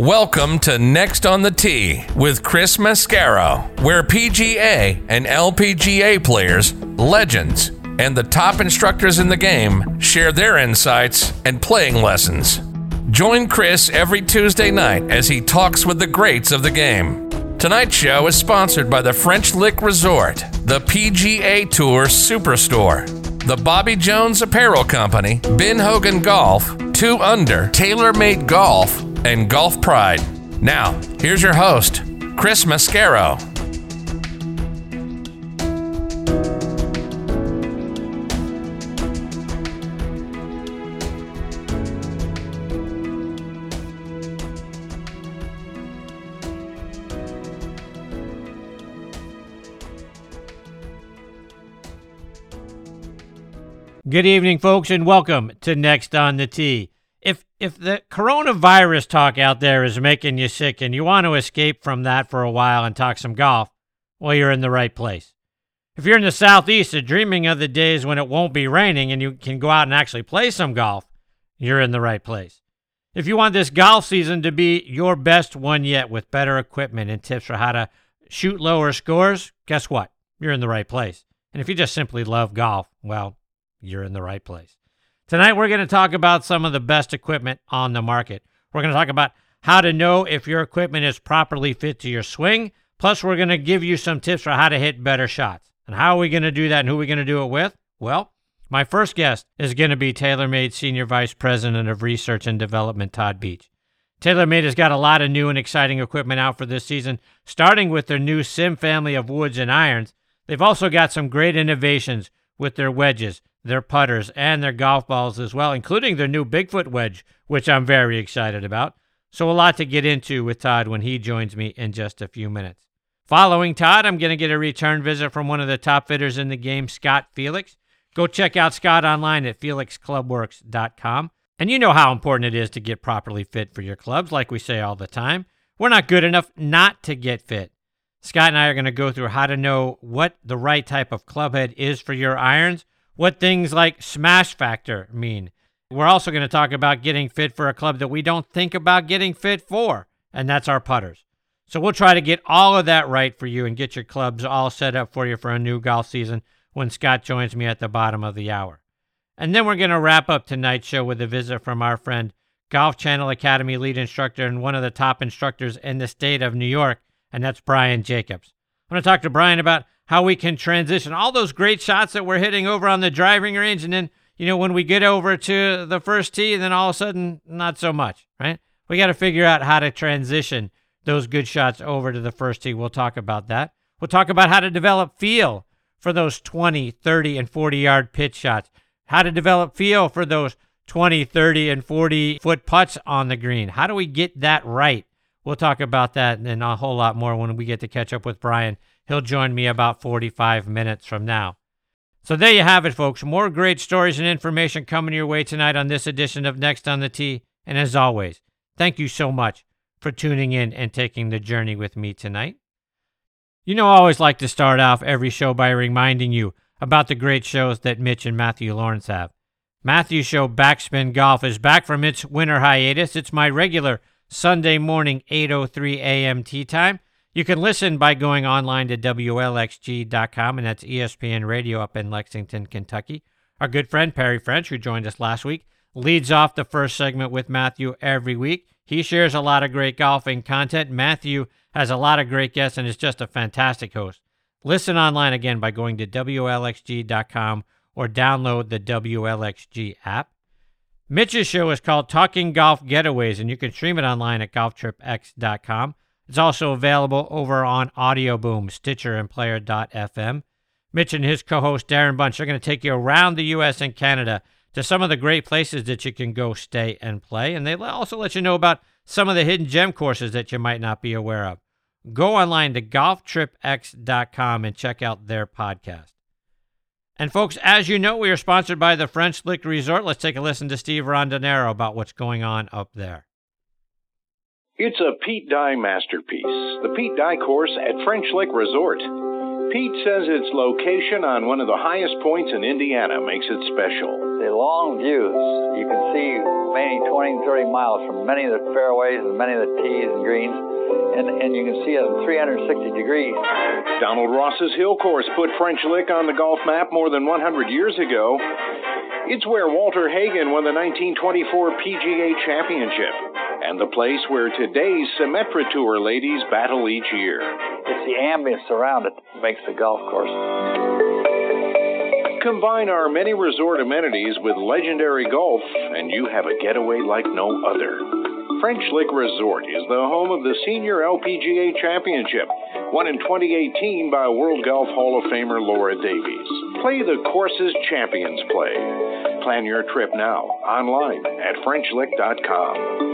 Welcome to Next on the Tee with Chris Mascaro, where PGA and LPGA players, legends, and the top instructors in the game share their insights and playing lessons. Join Chris every Tuesday night as he talks with the greats of the game. Tonight's show is sponsored by the French Lick Resort, the PGA Tour Superstore, the Bobby Jones Apparel Company, Ben Hogan Golf, 2 Under, TaylorMade Golf, and Golf Pride. Now, here's your host, Chris Mascaro. Good evening, folks, and welcome to Next on the Tee. If the coronavirus talk out there is making you sick and you want to escape from that for a while and talk some golf, well, you're in the right place. If you're in the southeast and dreaming of the days when it won't be raining and you can go out and actually play some golf, you're in the right place. If you want this golf season to be your best one yet with better equipment and tips for how to shoot lower scores, guess what? You're in the right place. And if you just simply love golf, well, you're in the right place. Tonight, we're going to talk about some of the best equipment on the market. We're going to talk about how to know if your equipment is properly fit to your swing. Plus, we're going to give you some tips for how to hit better shots. And how are we going to do that and who are we going to do it with? Well, my first guest is going to be TaylorMade Senior Vice President of Research and Development, Todd Beach. TaylorMade has got a lot of new and exciting equipment out for this season, starting with their new Sim family of woods and irons. They've also got some great innovations with their wedges their putters, and their golf balls as well, including their new Bigfoot wedge, which I'm very excited about. So, a lot to get into with Todd when he joins me in just a few minutes. Following Todd, I'm going to get a return visit from one of the top fitters in the game, Scott Felix. Go check out Scott online at felixclubworks.com. And you know how important it is to get properly fit for your clubs, like we say all the time. We're not good enough not to get fit. Scott and I are going to go through how to know what the right type of club head is for your irons what things like smash factor mean. We're also going to talk about getting fit for a club that we don't think about getting fit for, and that's our putters. So we'll try to get all of that right for you and get your clubs all set up for you for a new golf season when Scott joins me at the bottom of the hour. And then we're going to wrap up tonight's show with a visit from our friend, Golf Channel Academy lead instructor and one of the top instructors in the state of New York, and that's Brian Jacobs. I'm going to talk to Brian about how we can transition all those great shots that we're hitting over on the driving range. And then, you know, when we get over to the first tee, then all of a sudden, not so much, right? We got to figure out how to transition those good shots over to the first tee. We'll talk about that. We'll talk about how to develop feel for those 20, 30, and 40 yard pitch shots, how to develop feel for those 20, 30, and 40 foot putts on the green. How do we get that right? We'll talk about that and a whole lot more when we get to catch up with Brian He'll join me about 45 minutes from now. So there you have it, folks. More great stories and information coming your way tonight on this edition of Next on the Tee. And as always, thank you so much for tuning in and taking the journey with me tonight. You know, I always like to start off every show by reminding you about the great shows that Mitch and Matthew Lawrence have. Matthew's show Backspin Golf is back from its winter hiatus. It's my regular Sunday morning 8:03 a.m. tee time. You can listen by going online to WLXG.com, and that's ESPN Radio up in Lexington, Kentucky. Our good friend Perry French, who joined us last week, leads off the first segment with Matthew every week. He shares a lot of great golfing content. Matthew has a lot of great guests and is just a fantastic host. Listen online again by going to WLXG.com or download the WLXG app. Mitch's show is called Talking Golf Getaways, and you can stream it online at golftripx.com. It's also available over on Audio Boom, Stitcher, and Player.fm. Mitch and his co host Darren Bunch are going to take you around the U.S. and Canada to some of the great places that you can go stay and play. And they also let you know about some of the hidden gem courses that you might not be aware of. Go online to golftripx.com and check out their podcast. And folks, as you know, we are sponsored by the French Lick Resort. Let's take a listen to Steve Rondinero about what's going on up there. It's a Pete Dye masterpiece, the Pete Dye course at French Lick Resort. Pete says its location on one of the highest points in Indiana makes it special. The long views. You can see many 20, 30 miles from many of the fairways and many of the tees and greens, and, and you can see it 360 degrees. Donald Ross's Hill Course put French Lick on the golf map more than 100 years ago. It's where Walter Hagen won the 1924 PGA Championship and the place where today's Symetra Tour ladies battle each year. It's the ambience around it that makes the golf course. Combine our many resort amenities with legendary golf, and you have a getaway like no other. French Lick Resort is the home of the Senior LPGA Championship, won in 2018 by World Golf Hall of Famer Laura Davies. Play the courses champions play. Plan your trip now online at FrenchLick.com.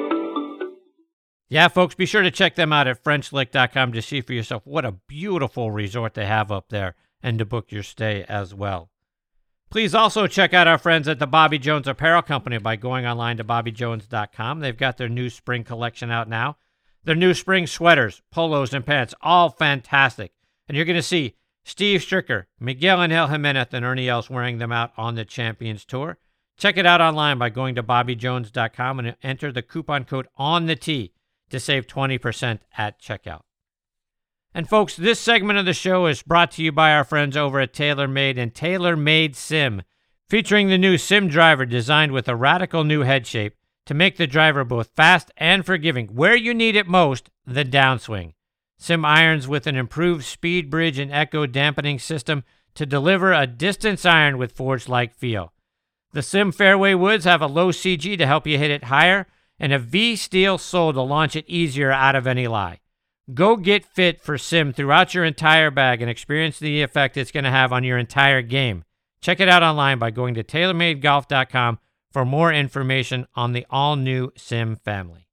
Yeah, folks, be sure to check them out at FrenchLick.com to see for yourself what a beautiful resort they have up there and to book your stay as well. Please also check out our friends at the Bobby Jones Apparel Company by going online to BobbyJones.com. They've got their new spring collection out now. Their new spring sweaters, polos, and pants, all fantastic. And you're going to see Steve Stricker, Miguel Angel Jimenez, and Ernie Els wearing them out on the Champions Tour. Check it out online by going to BobbyJones.com and enter the coupon code on the T to save 20% at checkout. And folks, this segment of the show is brought to you by our friends over at TaylorMade and TaylorMade Sim, featuring the new Sim driver designed with a radical new head shape to make the driver both fast and forgiving where you need it most, the downswing. Sim irons with an improved speed bridge and echo dampening system to deliver a distance iron with forged like feel. The Sim fairway woods have a low CG to help you hit it higher and a V steel sole to launch it easier out of any lie. Go get fit for Sim throughout your entire bag and experience the effect it's going to have on your entire game. Check it out online by going to TaylorMadeGolf.com for more information on the all new Sim family.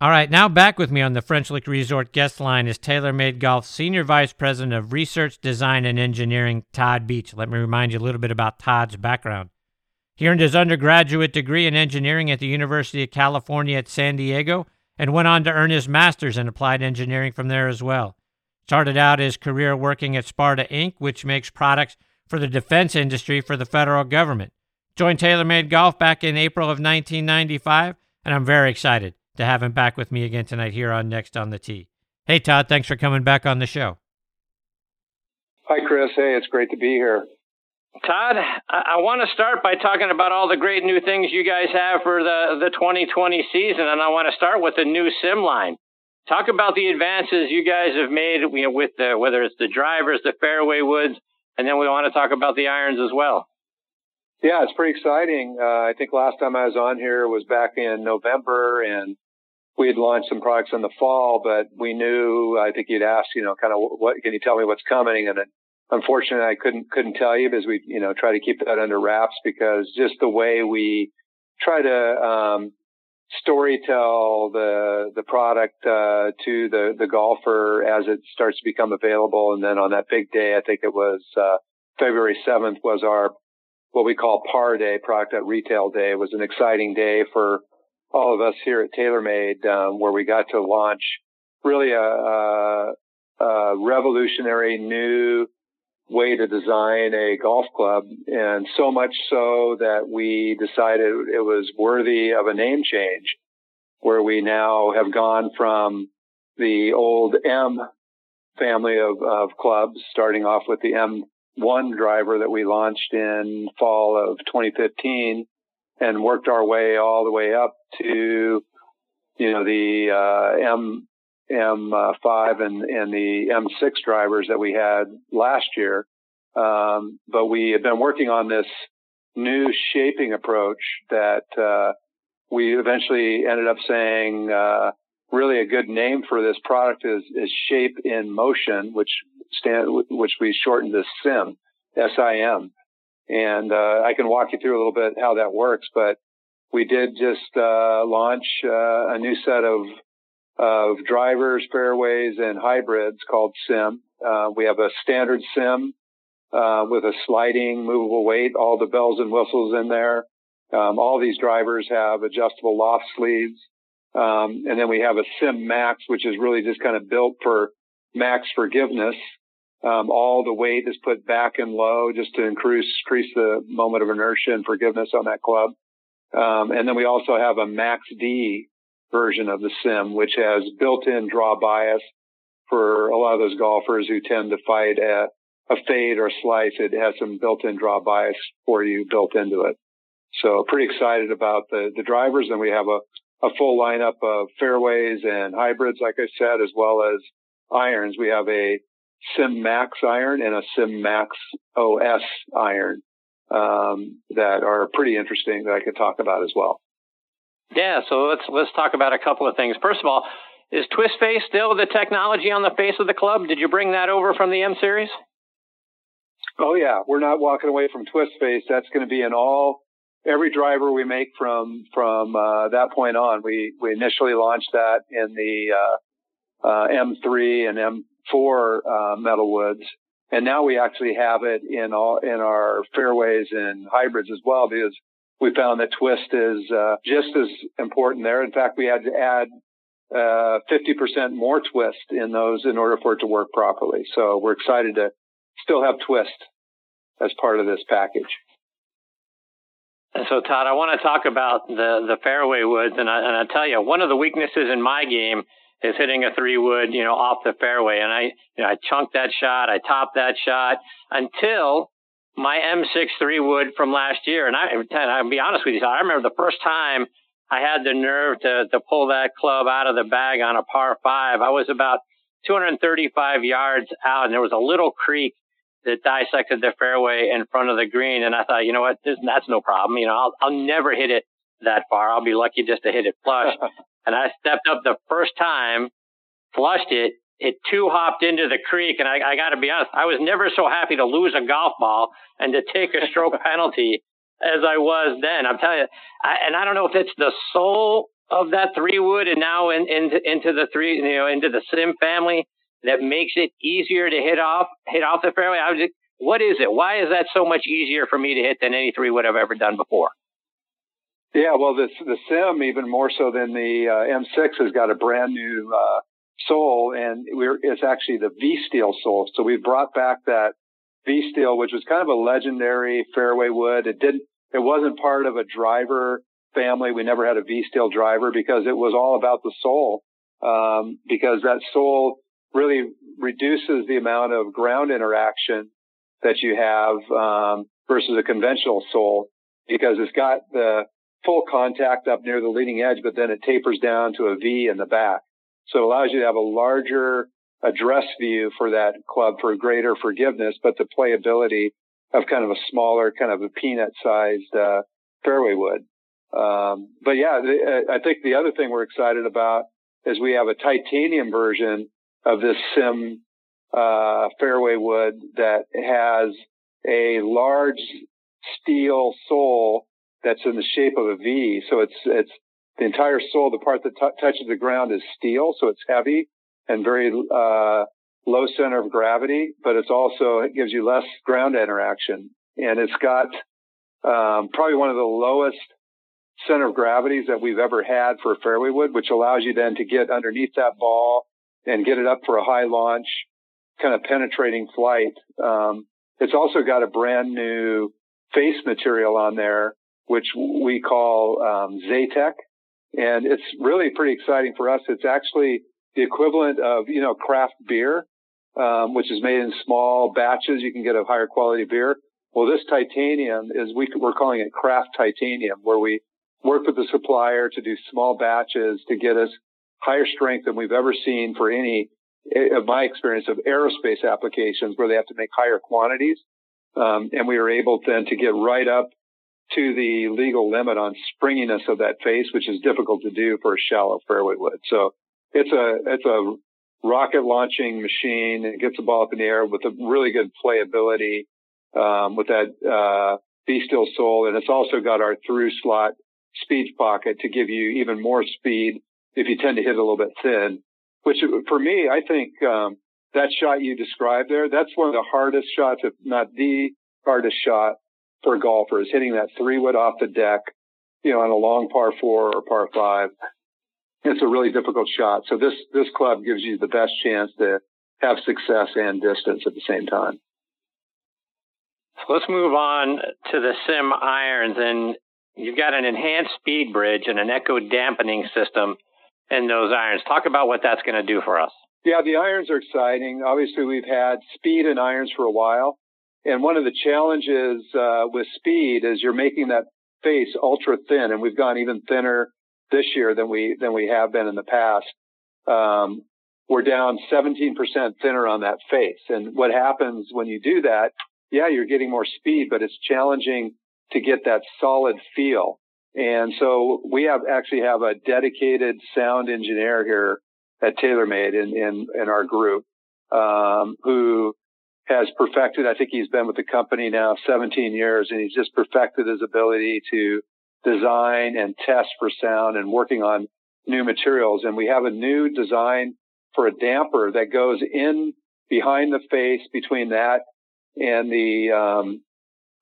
All right, now back with me on the French Lick Resort guest line is TaylorMade Golf Senior Vice President of Research, Design, and Engineering, Todd Beach. Let me remind you a little bit about Todd's background. He earned his undergraduate degree in engineering at the University of California at San Diego and went on to earn his master's in applied engineering from there as well. Started out his career working at Sparta Inc., which makes products for the defense industry for the federal government. Joined TaylorMade Golf back in April of 1995, and I'm very excited to have him back with me again tonight here on Next on the Tee. Hey, Todd, thanks for coming back on the show. Hi, Chris. Hey, it's great to be here. Todd, I, I want to start by talking about all the great new things you guys have for the, the 2020 season, and I want to start with the new sim line. Talk about the advances you guys have made you know, with the, whether it's the drivers, the fairway woods, and then we want to talk about the irons as well. Yeah, it's pretty exciting. Uh, I think last time I was on here was back in November, and we had launched some products in the fall, but we knew, I think you'd asked, you know, kind of what, can you tell me what's coming? And unfortunately I couldn't, couldn't tell you because we, you know, try to keep that under wraps because just the way we try to, um, story tell the, the product, uh, to the, the golfer as it starts to become available. And then on that big day, I think it was, uh, February 7th was our, what we call par day, product at retail day. It was an exciting day for, all of us here at TaylorMade, um, where we got to launch really a, a, a, revolutionary new way to design a golf club. And so much so that we decided it was worthy of a name change where we now have gone from the old M family of, of clubs, starting off with the M1 driver that we launched in fall of 2015 and worked our way all the way up to, you know, the uh, M M5 and and the M6 drivers that we had last year. Um, but we have been working on this new shaping approach that uh, we eventually ended up saying uh, really a good name for this product is is shape in motion, which stand which we shortened to SIM, S I M. And uh, I can walk you through a little bit how that works, but we did just uh, launch uh, a new set of of drivers, fairways, and hybrids called Sim. Uh, we have a standard Sim uh, with a sliding, movable weight, all the bells and whistles in there. Um, all these drivers have adjustable loft sleeves. Um, and then we have a Sim Max, which is really just kind of built for max forgiveness. Um, all the weight is put back and low just to increase, increase the moment of inertia and forgiveness on that club. Um, and then we also have a max D version of the sim, which has built-in draw bias for a lot of those golfers who tend to fight a, a fade or slice. It has some built-in draw bias for you built into it. So pretty excited about the, the drivers. And we have a, a full lineup of fairways and hybrids, like I said, as well as irons. We have a Sim Max iron and a Sim Max OS iron um, that are pretty interesting that I could talk about as well. Yeah, so let's let's talk about a couple of things. First of all, is Twist Face still the technology on the face of the club? Did you bring that over from the M series? Oh yeah, we're not walking away from Twist Face. That's going to be in all every driver we make from from uh, that point on. We we initially launched that in the uh, uh, M3 and M4 uh, metal woods, and now we actually have it in all in our fairways and hybrids as well because we found that twist is uh, just as important there. In fact, we had to add uh, 50% more twist in those in order for it to work properly. So we're excited to still have twist as part of this package. And so, Todd, I want to talk about the the fairway woods, and I, and I tell you, one of the weaknesses in my game is hitting a three wood, you know, off the fairway, and I, you know, I chunked that shot, I topped that shot until my M6 three wood from last year, and I, I'll be honest with you, I remember the first time I had the nerve to to pull that club out of the bag on a par five. I was about 235 yards out, and there was a little creek that dissected the fairway in front of the green. And I thought, you know what, this, that's no problem. You know, I'll, I'll never hit it that far. I'll be lucky just to hit it flush. and I stepped up the first time, flushed it. It two hopped into the creek. And I, I got to be honest, I was never so happy to lose a golf ball and to take a stroke penalty as I was then. I'm telling you, I, and I don't know if it's the sole of that three wood and now in, into, into the three, you know, into the sim family that makes it easier to hit off hit off the fairway? I was just, what is it? Why is that so much easier for me to hit than any three wood have ever done before? Yeah, well, the the sim even more so than the uh, M6 has got a brand new uh, sole, and we're it's actually the V Steel sole. So we brought back that V Steel, which was kind of a legendary fairway wood. It didn't, it wasn't part of a driver family. We never had a V Steel driver because it was all about the sole. Um, because that sole really reduces the amount of ground interaction that you have um, versus a conventional sole because it's got the full contact up near the leading edge, but then it tapers down to a V in the back. So it allows you to have a larger address view for that club for greater forgiveness, but the playability of kind of a smaller, kind of a peanut sized uh, fairway wood. Um, but yeah, the, I think the other thing we're excited about is we have a titanium version of this sim uh, fairway wood that has a large steel sole that's in the shape of a V. So it's it's the entire sole, the part that t- touches the ground, is steel, so it's heavy and very uh, low center of gravity. But it's also it gives you less ground interaction, and it's got um, probably one of the lowest center of gravities that we've ever had for a fairway wood, which allows you then to get underneath that ball and get it up for a high launch, kind of penetrating flight. Um, it's also got a brand new face material on there, which we call um, Zaytech, and it's really pretty exciting for us. It's actually the equivalent of you know craft beer, um, which is made in small batches. You can get a higher quality beer. Well, this titanium is we, we're calling it craft titanium, where we work with the supplier to do small batches to get us higher strength than we've ever seen for any of my experience of aerospace applications where they have to make higher quantities. Um, and we were able then to get right up to the legal limit on springiness of that face, which is difficult to do for a shallow fairway wood. So it's a, it's a rocket launching machine. It gets the ball up in the air with a really good playability, um, with that, uh, V Steel sole. And it's also got our through slot speed pocket to give you even more speed if you tend to hit a little bit thin, which for me, I think, um, that shot you described there, that's one of the hardest shots, if not the hardest shot for golfers, hitting that three wood off the deck, you know, on a long par four or par five. It's a really difficult shot. So this, this club gives you the best chance to have success and distance at the same time. So let's move on to the sim irons and you've got an enhanced speed bridge and an echo dampening system in those irons. Talk about what that's going to do for us. Yeah, the irons are exciting. Obviously, we've had speed in irons for a while. And one of the challenges uh, with speed is you're making that face ultra thin, and we've gone even thinner this year than we than we have been in the past. Um, we're down 17% thinner on that face. And what happens when you do that? Yeah, you're getting more speed, but it's challenging to get that solid feel. And so we have actually have a dedicated sound engineer here at TaylorMade in, in, in our group, um, who has perfected, I think he's been with the company now 17 years and he's just perfected his ability to design and test for sound and working on new materials. And we have a new design for a damper that goes in behind the face between that and the, um,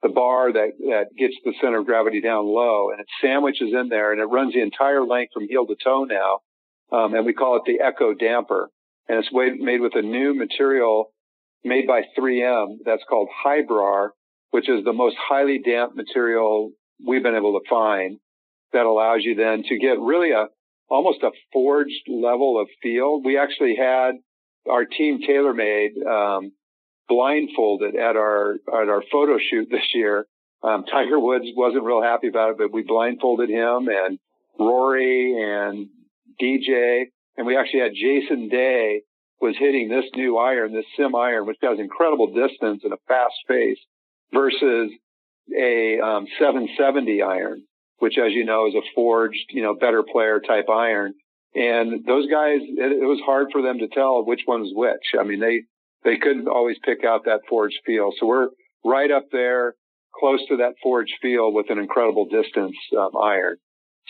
the bar that, that gets the center of gravity down low and it sandwiches in there and it runs the entire length from heel to toe now. Um, and we call it the Echo Damper. And it's made with a new material made by 3M that's called Hybrar, which is the most highly damp material we've been able to find that allows you then to get really a almost a forged level of feel. We actually had our team TaylorMade um, blindfolded at our at our photo shoot this year. Um, Tiger Woods wasn't real happy about it, but we blindfolded him and Rory and DJ, and we actually had Jason Day was hitting this new iron, this sim iron, which has incredible distance and a fast face, versus a um, 770 iron, which, as you know, is a forged, you know, better player type iron. And those guys, it, it was hard for them to tell which one was which. I mean, they they couldn't always pick out that forged feel. So we're right up there, close to that forged feel with an incredible distance um, iron.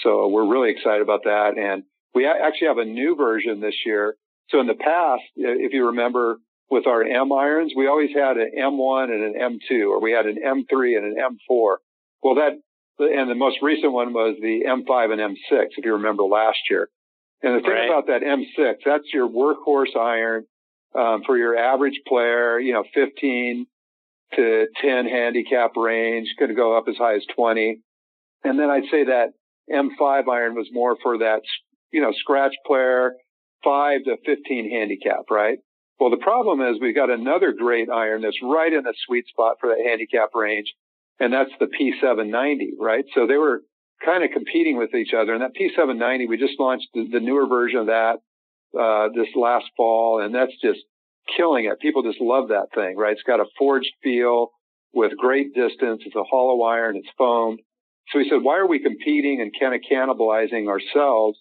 So we're really excited about that. And we actually have a new version this year. So in the past, if you remember with our M irons, we always had an M1 and an M2, or we had an M3 and an M4. Well, that, and the most recent one was the M5 and M6, if you remember last year. And the thing right. about that M6, that's your workhorse iron um, for your average player, you know, 15 to 10 handicap range, to go up as high as 20. And then I'd say that M5 iron was more for that, you know, scratch player, 5 to 15 handicap, right? Well, the problem is we've got another great iron that's right in the sweet spot for that handicap range, and that's the P790, right? So they were kind of competing with each other. And that P790, we just launched the, the newer version of that uh, this last fall, and that's just killing it. People just love that thing, right? It's got a forged feel with great distance. It's a hollow iron. It's foamed. So we said, why are we competing and kind of cannibalizing ourselves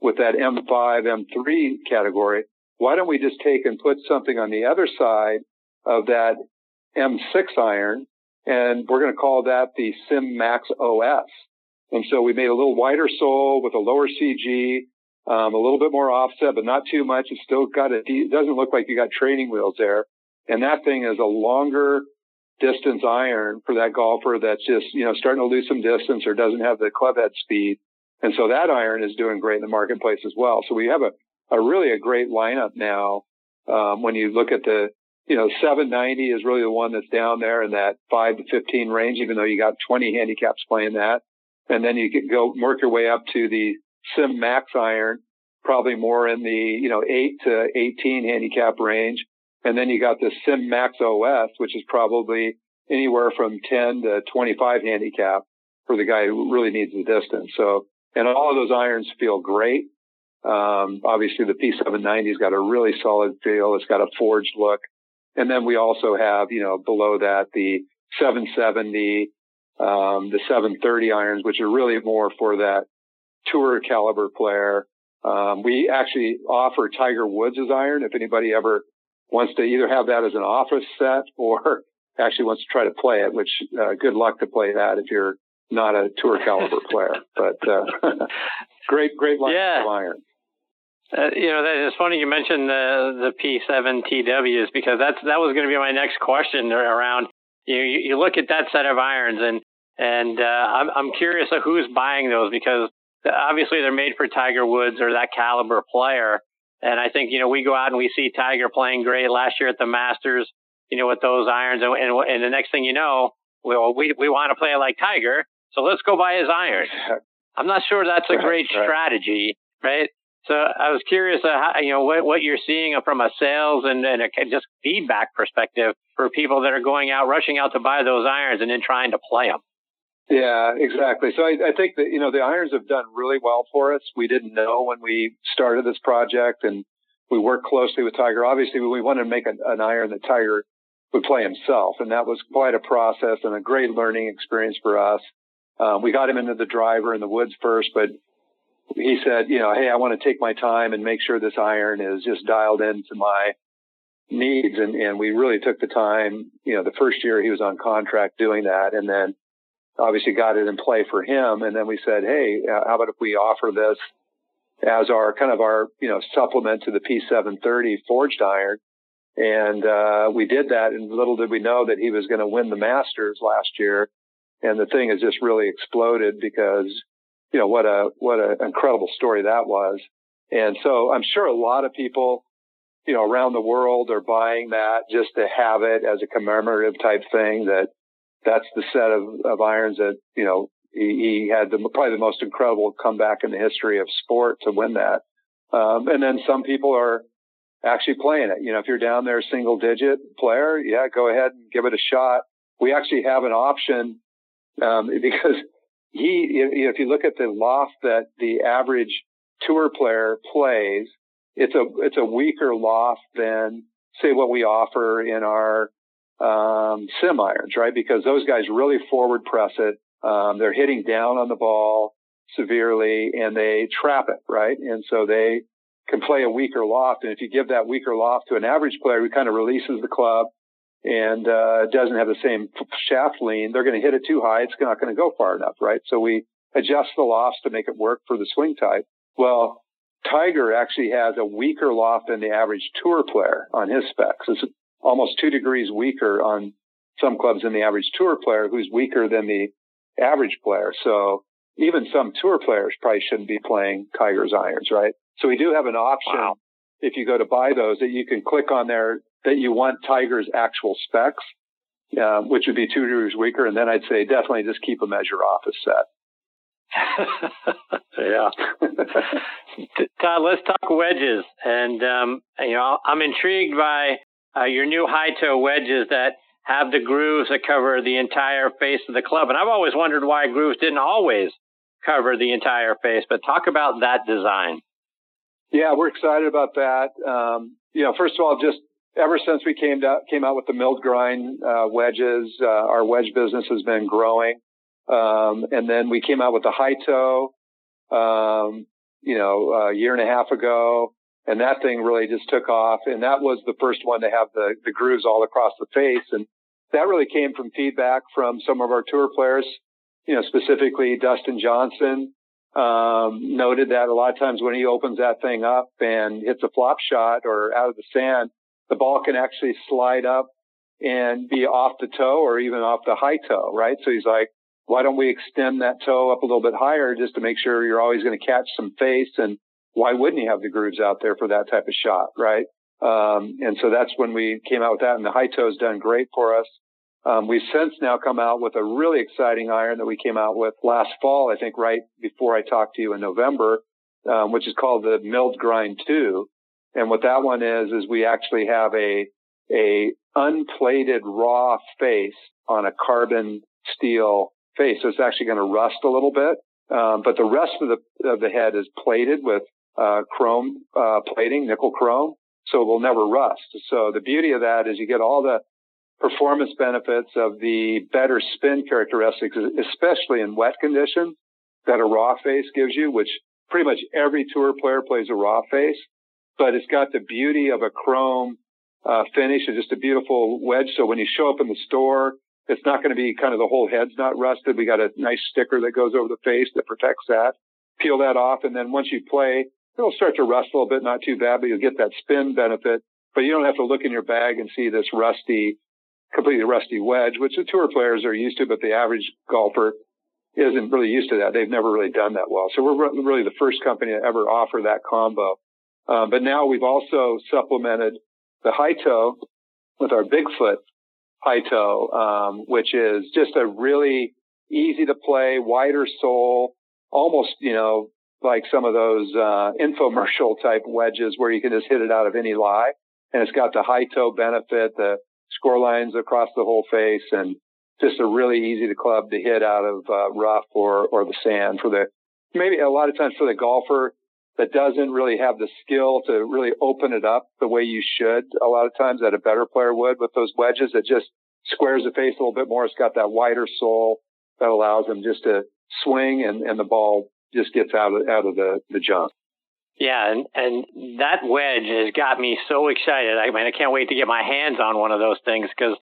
with that M5, M3 category? Why don't we just take and put something on the other side of that M6 iron, and we're going to call that the Sim Max OS. And so we made a little wider sole with a lower CG, um, a little bit more offset, but not too much. It's still got a, it doesn't look like you got training wheels there. And that thing is a longer distance iron for that golfer that's just, you know, starting to lose some distance or doesn't have the club head speed. And so that iron is doing great in the marketplace as well. So we have a, a really a great lineup now. Um, when you look at the, you know, 790 is really the one that's down there in that 5 to 15 range, even though you got 20 handicaps playing that. And then you can go work your way up to the Sim Max iron, probably more in the, you know, 8 to 18 handicap range. And then you got the Sim Max OS, which is probably anywhere from 10 to 25 handicap for the guy who really needs the distance. So, and all of those irons feel great. Um, obviously the P790's got a really solid feel. It's got a forged look. And then we also have, you know, below that the 770, um, the 730 irons, which are really more for that tour caliber player. Um, we actually offer Tiger Woods' iron if anybody ever wants to either have that as an office set or actually wants to try to play it, which uh, good luck to play that if you're not a tour caliber player. But uh, great, great line yeah. of iron. Uh, you know, that, it's funny you mentioned the the P7 TWs because that's that was going to be my next question around. You you look at that set of irons and and uh, I'm I'm curious of who's buying those because obviously they're made for Tiger Woods or that caliber player. And I think, you know, we go out and we see Tiger playing great last year at the Masters, you know, with those irons. And, and, and the next thing you know, well, we, we want to play like Tiger. So let's go buy his irons. I'm not sure that's a great right, strategy, right? So I was curious, uh, how, you know, what, what you're seeing from a sales and, and a just feedback perspective for people that are going out, rushing out to buy those irons and then trying to play them. Yeah, exactly. So I, I think that, you know, the irons have done really well for us. We didn't know when we started this project and we worked closely with Tiger. Obviously, we wanted to make an, an iron that Tiger would play himself. And that was quite a process and a great learning experience for us. Um, we got him into the driver in the woods first, but he said, you know, hey, I want to take my time and make sure this iron is just dialed into my needs. And, and we really took the time, you know, the first year he was on contract doing that. And then obviously got it in play for him. And then we said, Hey, uh, how about if we offer this as our kind of our, you know, supplement to the P730 forged iron? And, uh, we did that. And little did we know that he was going to win the Masters last year. And the thing has just really exploded because, you know, what a, what an incredible story that was. And so I'm sure a lot of people, you know, around the world are buying that just to have it as a commemorative type thing that that's the set of, of irons that, you know, he, he had the, probably the most incredible comeback in the history of sport to win that. Um, and then some people are actually playing it. You know, if you're down there single digit player, yeah, go ahead and give it a shot. We actually have an option, um, because he, you know, if you look at the loft that the average tour player plays, it's a, it's a weaker loft than say what we offer in our um, sim irons, right? Because those guys really forward press it. Um, they're hitting down on the ball severely and they trap it, right? And so they can play a weaker loft. And if you give that weaker loft to an average player who kind of releases the club and uh, doesn't have the same shaft lean, they're going to hit it too high. It's not going to go far enough, right? So we adjust the lofts to make it work for the swing type. Well, Tiger actually has a weaker loft than the average tour player on his specs. It's almost two degrees weaker on some clubs than the average tour player who's weaker than the average player. So even some tour players probably shouldn't be playing Tiger's irons, right? So we do have an option wow. if you go to buy those that you can click on there that you want Tiger's actual specs, uh, which would be two degrees weaker. And then I'd say definitely just keep a measure off a set. yeah. Todd, let's talk wedges. And, um, you know, I'm intrigued by uh, your new high toe wedges that have the grooves that cover the entire face of the club. And I've always wondered why grooves didn't always cover the entire face, but talk about that design. Yeah, we're excited about that. Um, you know, first of all, just ever since we came to, came out with the milled grind uh, wedges, uh, our wedge business has been growing. Um, and then we came out with the high toe, um, you know, a year and a half ago and that thing really just took off. And that was the first one to have the, the grooves all across the face. And that really came from feedback from some of our tour players, you know, specifically Dustin Johnson, um, noted that a lot of times when he opens that thing up and hits a flop shot or out of the sand, the ball can actually slide up and be off the toe or even off the high toe, right? So he's like, why don't we extend that toe up a little bit higher just to make sure you're always going to catch some face and why wouldn't he have the grooves out there for that type of shot, right? Um, and so that's when we came out with that, and the high toe's done great for us. Um, we've since now come out with a really exciting iron that we came out with last fall, I think, right before I talked to you in November, um, which is called the Milled Grind 2. And what that one is, is we actually have a, a unplated raw face on a carbon steel face. So it's actually going to rust a little bit. Um, but the rest of the, of the head is plated with uh, chrome uh, plating, nickel chrome, so it will never rust. So the beauty of that is you get all the performance benefits of the better spin characteristics, especially in wet conditions that a raw face gives you, which pretty much every tour player plays a raw face, but it's got the beauty of a chrome uh, finish and just a beautiful wedge. So when you show up in the store, it's not going to be kind of the whole head's not rusted. We got a nice sticker that goes over the face that protects that. Peel that off, and then once you play, it'll start to rust a little bit, not too bad, but you'll get that spin benefit. But you don't have to look in your bag and see this rusty, completely rusty wedge, which the tour players are used to, but the average golfer isn't really used to that. They've never really done that well. So we're really the first company to ever offer that combo. Uh, but now we've also supplemented the high toe with our Bigfoot high toe, um, which is just a really easy to play, wider sole, almost, you know, like some of those uh, infomercial type wedges where you can just hit it out of any lie. And it's got the high toe benefit, the score lines across the whole face, and just a really easy to club to hit out of uh, rough or or the sand for the maybe a lot of times for the golfer that doesn't really have the skill to really open it up the way you should. A lot of times that a better player would with those wedges. that just squares the face a little bit more. It's got that wider sole that allows them just to swing and, and the ball just gets out of out of the, the junk. Yeah, and and that wedge has got me so excited. I mean, I can't wait to get my hands on one of those things because,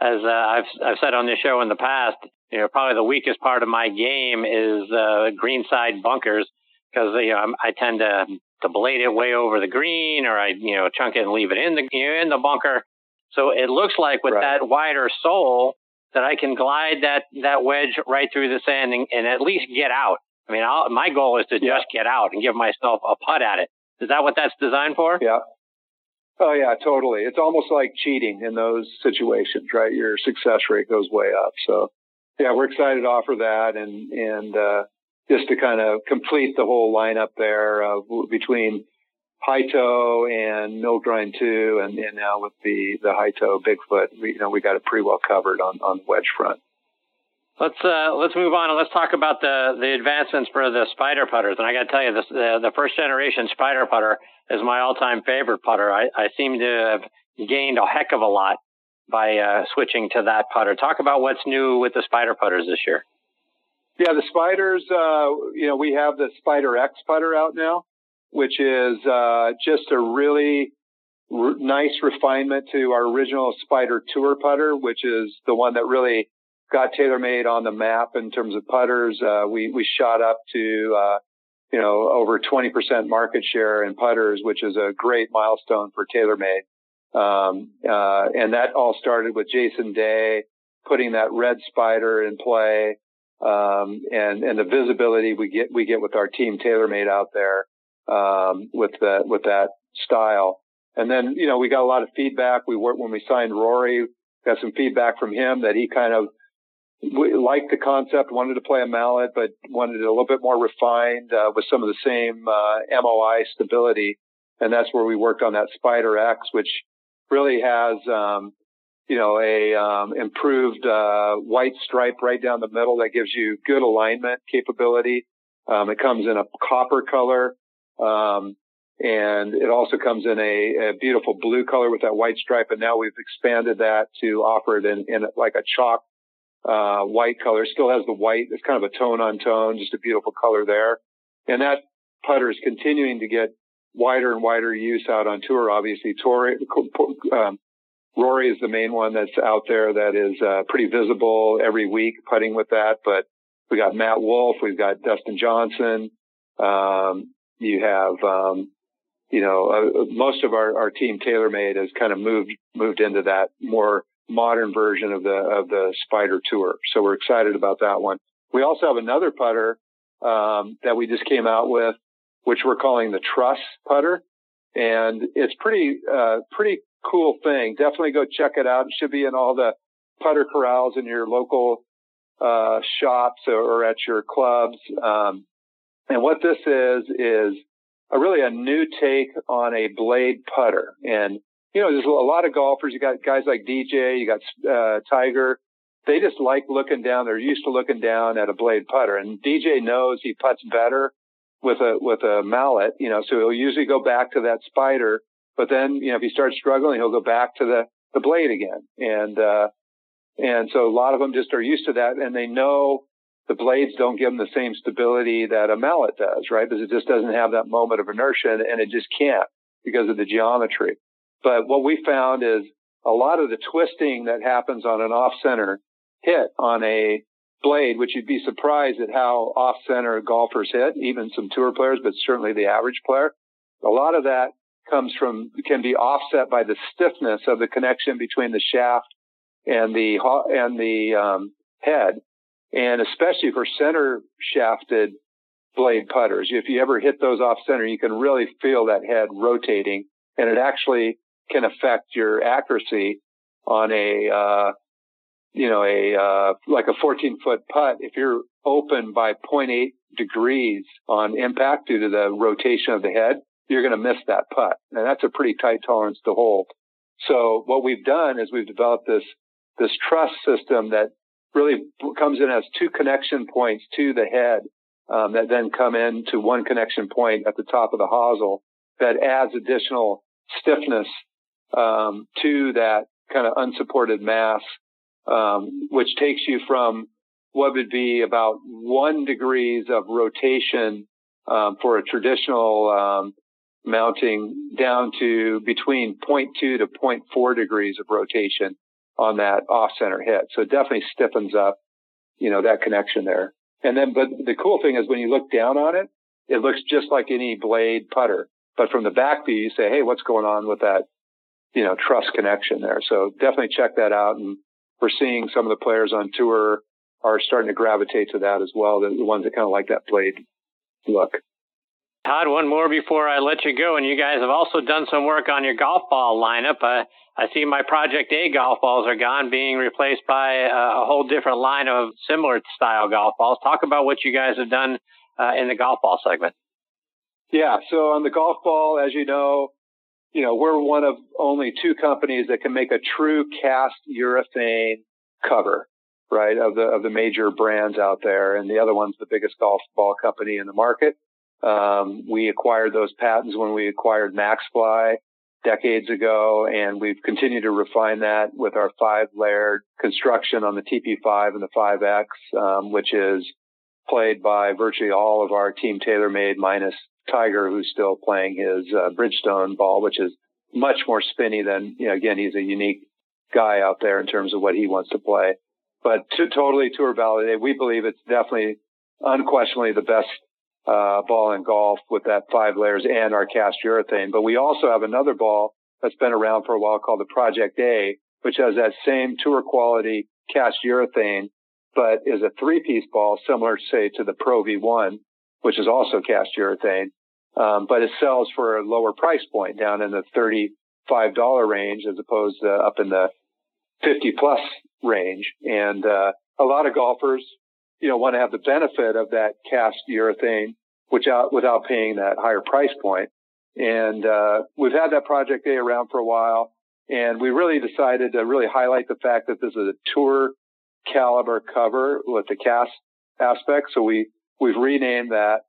as uh, I've I've said on this show in the past, you know, probably the weakest part of my game is uh, greenside bunkers because you know I tend to to blade it way over the green, or I you know chunk it and leave it in the you know, in the bunker. So it looks like with right. that wider sole that I can glide that that wedge right through the sand and, and at least get out. I mean, I'll, my goal is to yeah. just get out and give myself a putt at it. Is that what that's designed for? Yeah. Oh yeah, totally. It's almost like cheating in those situations, right? Your success rate goes way up. So yeah, we're excited to offer that and, and, uh, just to kind of complete the whole lineup there uh, between high toe and mill grind two, and, and now with the the high toe Bigfoot, we, you know we got it pretty well covered on on the wedge front. Let's uh, let's move on and let's talk about the the advancements for the spider putters. And I got to tell you, this the, the first generation spider putter is my all time favorite putter. I, I seem to have gained a heck of a lot by uh, switching to that putter. Talk about what's new with the spider putters this year. Yeah, the spiders. Uh, you know, we have the Spider X putter out now, which is uh, just a really nice refinement to our original Spider Tour putter, which is the one that really got TaylorMade on the map in terms of putters. Uh, we we shot up to uh, you know over 20% market share in putters, which is a great milestone for TaylorMade. Um, uh, and that all started with Jason Day putting that red spider in play, um, and and the visibility we get we get with our team TaylorMade out there um, with that with that style. And then you know we got a lot of feedback. We worked when we signed Rory, got some feedback from him that he kind of liked the concept, wanted to play a mallet, but wanted it a little bit more refined uh, with some of the same uh, MOI stability. And that's where we worked on that Spider X, which really has um, you know, a um, improved uh, white stripe right down the middle that gives you good alignment capability. Um, it comes in a copper color, um, and it also comes in a, a, beautiful blue color with that white stripe. And now we've expanded that to offer it in, in like a chalk uh, white color. Still has the white. It's kind of a tone on tone, just a beautiful color there. And that putter is continuing to get wider and wider use out on tour. Obviously, tour, um, Rory is the main one that's out there that is uh, pretty visible every week putting with that. But we got Matt Wolff, we've got Dustin Johnson. Um, you have, um, you know, uh, most of our, our team TaylorMade has kind of moved moved into that more modern version of the of the Spider Tour. So we're excited about that one. We also have another putter um, that we just came out with, which we're calling the Truss putter, and it's pretty uh, pretty cool thing. Definitely go check it out. It should be in all the putter corrals in your local uh, shops or, at your clubs. Um, and what this is is a really a new take on a blade putter. And you know, there's a lot of golfers. You got guys like DJ. You got uh, Tiger. They just like looking down. They're used to looking down at a blade putter. And DJ knows he puts better with a with a mallet. You know, so he'll usually go back to that spider but then, you know, if he starts struggling, he'll go back to the, the blade again. And, uh, and so a lot of them just are used to that and they know the blades don't give them the same stability that a mallet does, right? Because it just doesn't have that moment of inertia and it just can't because of the geometry. But what we found is a lot of the twisting that happens on an off center hit on a blade, which you'd be surprised at how off center golfers hit, even some tour players, but certainly the average player. A lot of that comes from can be offset by the stiffness of the connection between the shaft and the and the um, head, and especially for center shafted blade putters. If you ever hit those off center, you can really feel that head rotating and it actually can affect your accuracy on a, uh, you know, a, uh, like a 14 foot putt. If you're open by 0.8 degrees on impact due to the rotation of the head, you're going to miss that putt. And that's a pretty tight tolerance to hold. So what we've done is we've developed this, this truss system that really comes in as two connection points to the head um, that then come in to one connection point at the top of the hosel that adds additional stiffness um, to that kind of unsupported mass, um, which takes you from what would be about one degrees of rotation um, for a traditional um, mounting down to between 0.2 to 0.4 degrees of rotation on that off center hit. So it definitely stiffens up, you know, that connection there. And then, but the cool thing is when you look down on it, it looks just like any blade putter. But from the back view, you say, Hey, what's going on with that, you know, truss connection there? So definitely check that out. And we're seeing some of the players on tour are starting to gravitate to that as well. The, the ones that kind of like that blade look. Todd, one more before I let you go. And you guys have also done some work on your golf ball lineup. Uh, I see my Project A golf balls are gone, being replaced by a, a whole different line of similar style golf balls. Talk about what you guys have done uh, in the golf ball segment. Yeah. So on the golf ball, as you know, you know, we're one of only two companies that can make a true cast urethane cover, right? Of the, of the major brands out there. And the other one's the biggest golf ball company in the market. Um, we acquired those patents when we acquired Maxfli decades ago, and we've continued to refine that with our five layered construction on the TP5 and the 5X, um, which is played by virtually all of our team TaylorMade minus Tiger, who's still playing his uh, Bridgestone ball, which is much more spinny than, you know, again, he's a unique guy out there in terms of what he wants to play. But to, totally tour validated, we believe it's definitely unquestionably the best uh, ball in golf with that five layers and our cast urethane. But we also have another ball that's been around for a while called the Project A, which has that same tour quality cast urethane, but is a three piece ball similar, say, to the Pro V1, which is also cast urethane. Um, but it sells for a lower price point down in the $35 range as opposed to up in the 50 plus range. And, uh, a lot of golfers you know, want to have the benefit of that cast urethane without, without paying that higher price point. And, uh, we've had that project A around for a while and we really decided to really highlight the fact that this is a tour caliber cover with the cast aspect. So we, we've renamed that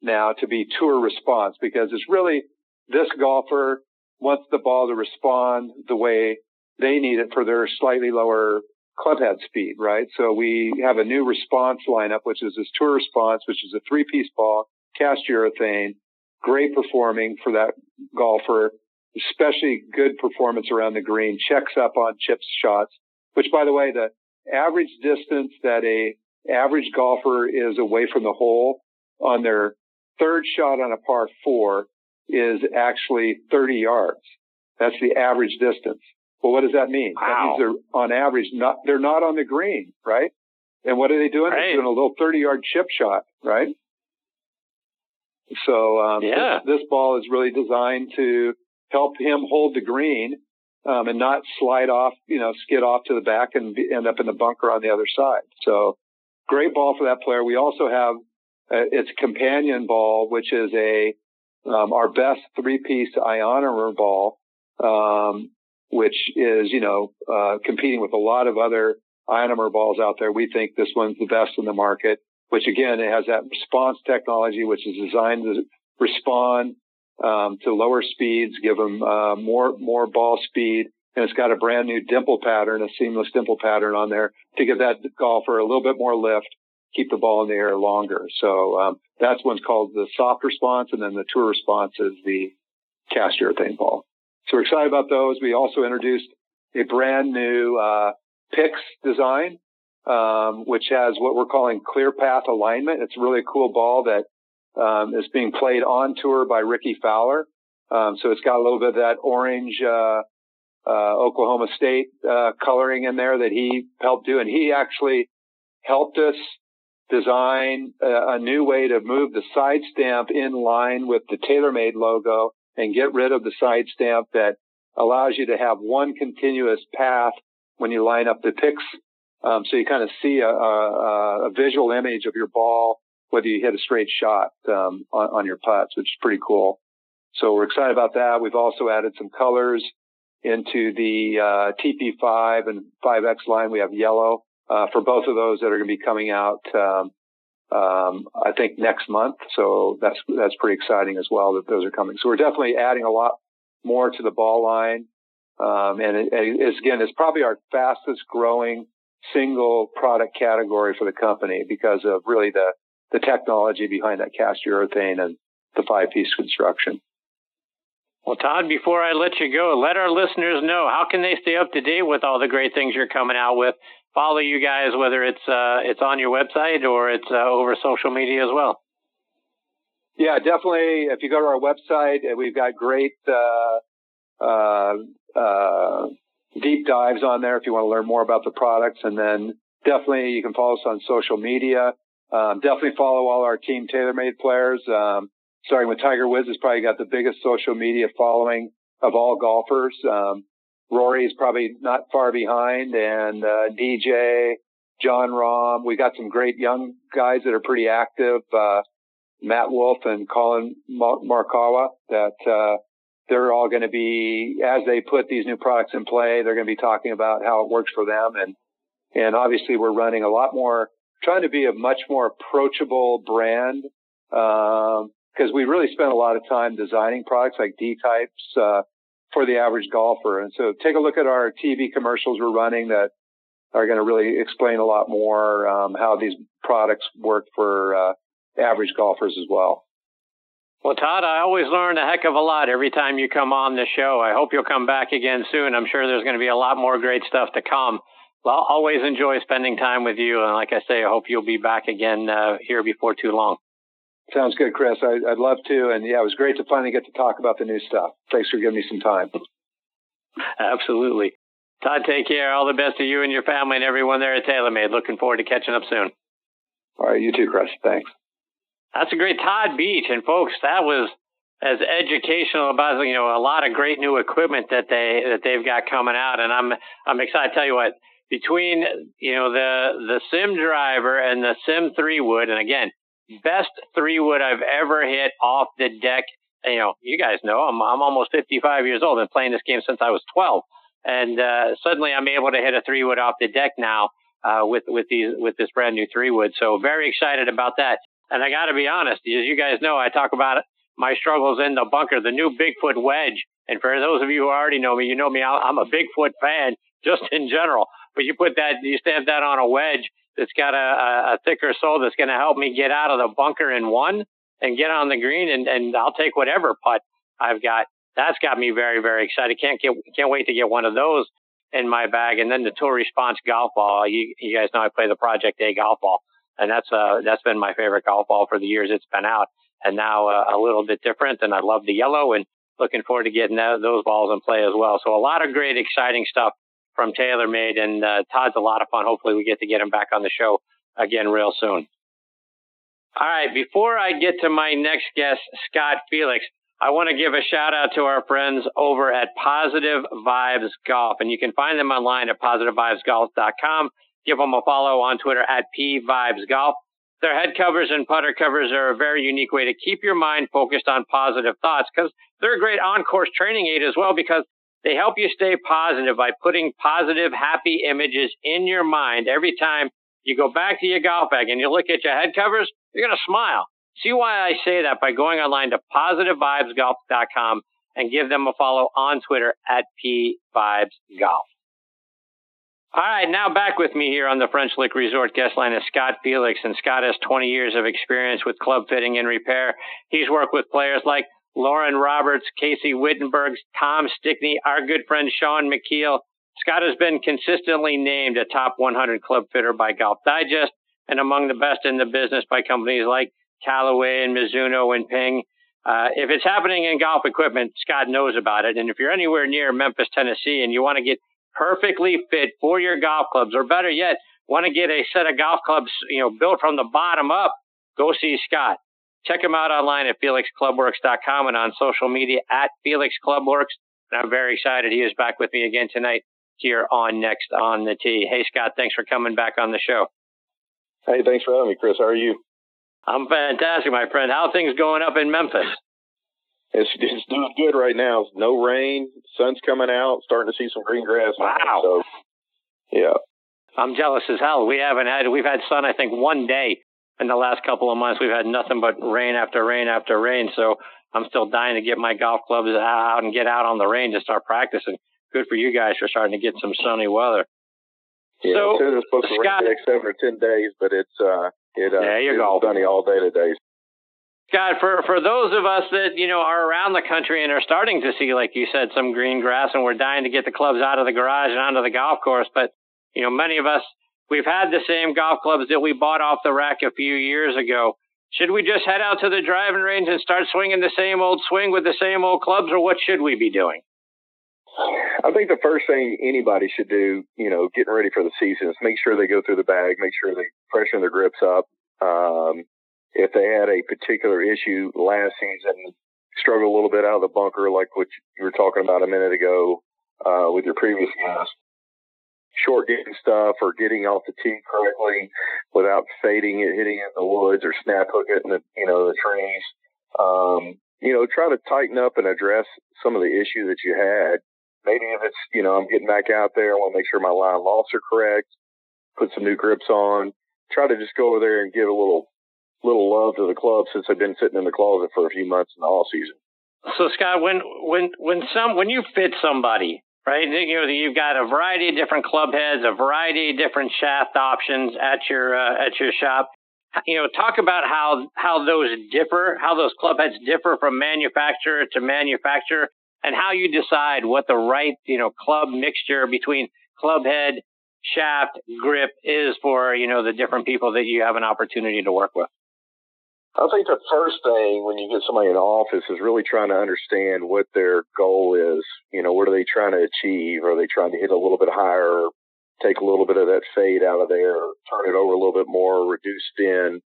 now to be tour response because it's really this golfer wants the ball to respond the way they need it for their slightly lower clubhead speed, right? So we have a new response lineup, which is this tour response, which is a three piece ball, cast urethane, great performing for that golfer, especially good performance around the green, checks up on chips shots, which by the way, the average distance that a average golfer is away from the hole on their third shot on a par four is actually 30 yards. That's the average distance. Well, what does that mean? Wow. That means they're on average not they're not on the green, right? And what are they doing? Right. They're doing a little 30 yard chip shot, right? So um, yeah. this, this, ball is really designed to help him hold the green um, and not slide off, you know, skid off to the back and be, end up in the bunker on the other side. So great ball for that player. We also have uh, its companion ball, which is a um, our best three piece ionomer ball. Um, which is, you know, uh, competing with a lot of other ionomer balls out there. We think this one's the best in the market, which again, it has that response technology, which is designed to respond, um, to lower speeds, give them, uh, more, more ball speed. And it's got a brand new dimple pattern, a seamless dimple pattern on there to give that golfer a little bit more lift, keep the ball in the air longer. So, um, that's one's called the soft response. And then the tour response is the cast urethane ball. So we're excited about those. We also introduced a brand new uh, PIX design, um, which has what we're calling clear path alignment. It's really a cool ball that um, is being played on tour by Rickie Fowler. Um, so it's got a little bit of that orange uh, uh, Oklahoma State uh, coloring in there that he helped do, and he actually helped us design a, a new way to move the side stamp in line with the TaylorMade logo and get rid of the side stamp that allows you to have one continuous path when you line up the PIX. Um, so you kind of see a, a, a, visual image of your ball, whether you hit a straight shot um, on, on, your putts, which is pretty cool. So we're excited about that. We've also added some colors into the uh, TP5 and 5X line. We have yellow uh, for both of those that are going to be coming out. Um, um, I think next month. So that's that's pretty exciting as well that those are coming. So we're definitely adding a lot more to the ball line. Um, and it, it, again, it's probably our fastest growing single product category for the company because of really the, the technology behind that cast urethane and the five piece construction. Well, Todd, before I let you go, let our listeners know how can they stay up to date with all the great things you're coming out with. Follow you guys, whether it's uh, it's on your website or it's uh, over social media as well. Yeah, definitely. If you go to our website, we've got great uh, uh, uh, deep dives on there if you want to learn more about the products. And then definitely you can follow us on social media. Um, definitely follow all our team TaylorMade players. Um, starting with Tiger Woods has probably got the biggest social media following of all golfers. Um, Rory is probably not far behind and, uh, DJ, Jon Rahm. We got some great young guys that are pretty active. Uh, Matt Wolff and Collin Morikawa. that, uh, they're all going to be, as they put these new products in play, they're going to be talking about how it works for them. And, and obviously we're running a lot more, trying to be a much more approachable brand. Um, cause we really spent a lot of time designing products like D types, uh, for the average golfer. And so take a look at our TV commercials we're running that are going to really explain a lot more, um, how these products work for, uh, average golfers as well. Well, Todd, I always learn a heck of a lot every time you come on the show. I hope you'll come back again soon. I'm sure there's going to be a lot more great stuff to come. Well, always enjoy spending time with you. And like I say, I hope you'll be back again uh, here before too long. Sounds good, Chris. I, would love to. And yeah, it was great to finally get to talk about the new stuff. Thanks for giving me some time. Absolutely. Todd, take care. All the best to you and your family and everyone there at TaylorMade. Looking forward to catching up soon. All right. You too, Chris. Thanks. That's a great Todd Beach, and folks, that was as educational about you know a lot of great new equipment that they that they've got coming out, and I'm I'm excited to tell you what between you know the the SiM driver and the SiM three wood, and again best three wood I've ever hit off the deck. You know, you guys know I'm I'm almost 55 years old. I've been playing this game since I was 12, and uh, suddenly I'm able to hit a three wood off the deck now uh, with with these with this brand new three wood. So very excited about that. And I got to be honest, as you guys know, I talk about my struggles in the bunker, the new Bigfoot wedge. And for those of you who already know me, you know me, I'm a Bigfoot fan just in general. But you put that, you stamp that on a wedge that's got a, a thicker sole that's going to help me get out of the bunker in one and get on the green, and, and I'll take whatever putt I've got. That's got me very, very excited. Can't get, can't wait to get one of those in my bag. And then the Tour Response golf ball. You, you guys know I play the Project A golf ball and that's uh that's been my favorite golf ball for the years it's been out, and now uh, a little bit different. And I love the yellow, and looking forward to getting that, those balls in play as well. So a lot of great, exciting stuff from TaylorMade, and uh, Todd's a lot of fun. Hopefully, we get to get him back on the show again real soon. All right, before I get to my next guest, Scott Felix, I want to give a shout out to our friends over at Positive Vibes Golf, and you can find them online at positivevibesgolf.com. Give them a follow on Twitter at PVibesGolf. Their head covers and putter covers are a very unique way to keep your mind focused on positive thoughts because they're a great on-course training aid as well because they help you stay positive by putting positive, happy images in your mind every time you go back to your golf bag and you look at your head covers, you're going to smile. See why I say that by going online to positivevibesgolf.com and give them a follow on Twitter at PVibesGolf. All right, now back with me here on the French Lick Resort guest line is Scott Felix, and Scott has 20 years of experience with club fitting and repair. He's worked with players like Loren Roberts, Casey Wittenberg, Tom Stickney, our good friend Sean McKeel. Scott has been consistently named a top 100 club fitter by Golf Digest and among the best in the business by companies like Callaway and Mizuno and Ping. Uh, if it's happening in golf equipment, Scott knows about it. And if you're anywhere near Memphis, Tennessee, and you want to get perfectly fit for your golf clubs, or better yet, want to get a set of golf clubs, you know, built from the bottom up, go see Scott. Check him out online at felixclubworks.com and on social media at felixclubworks. And I'm very excited he is back with me again tonight here on Next on the Tee. Hey, Scott, thanks for coming back on the show. Hey, thanks for having me, Chris. How are you? I'm fantastic, my friend. How things going up in Memphis? It's, it's doing good right now. No rain, sun's coming out, starting to see some green grass. Wow. so, yeah. I'm jealous as hell. We haven't had we've had sun I think one day in the last couple of months. We've had nothing but rain after rain after rain. So I'm still dying to get my golf clubs out and get out on the range and start practicing. Good for you guys for starting to get some sunny weather. Yeah, so, it says it's supposed to Scott, rain next seven or ten days, but it's uh it uh there you go. sunny all day today. Scott, for for those of us that you know are around the country and are starting to see, like you said, some green grass, and we're dying to get the clubs out of the garage and onto the golf course, but you know, many of us we've had the same golf clubs that we bought off the rack a few years ago. Should we just head out to the driving range and start swinging the same old swing with the same old clubs, or what should we be doing? I think the first thing anybody should do, you know, getting ready for the season is make sure they go through the bag, make sure they freshen their grips up. Um, if they had a particular issue last season, struggle a little bit out of the bunker, like what you were talking about a minute ago uh, with your previous guest, short getting stuff or getting off the tee correctly without fading it, hitting it in the woods or snap hook it in the, you know, the trees. Um, you know, try to tighten up and address some of the issue that you had. Maybe if it's, you know, I'm getting back out there, I want to make sure my line lofts are correct, put some new grips on, try to just go over there and give a little, little love to the club since they've been sitting in the closet for a few months in the off season. So Scott, when when when some when you fit somebody, right? You know, you've got a variety of different club heads, a variety of different shaft options at your uh, at your shop. You know, talk about how how those differ, how those club heads differ from manufacturer to manufacturer, and how you decide what the right you know club mixture between club head, shaft, grip is for you know the different people that you have an opportunity to work with. I think the first thing when you get somebody in office is really trying to understand what their goal is. You know, what are they trying to achieve? Are they trying to hit a little bit higher, take a little bit of that fade out of there, turn it over a little bit more, reduce spin?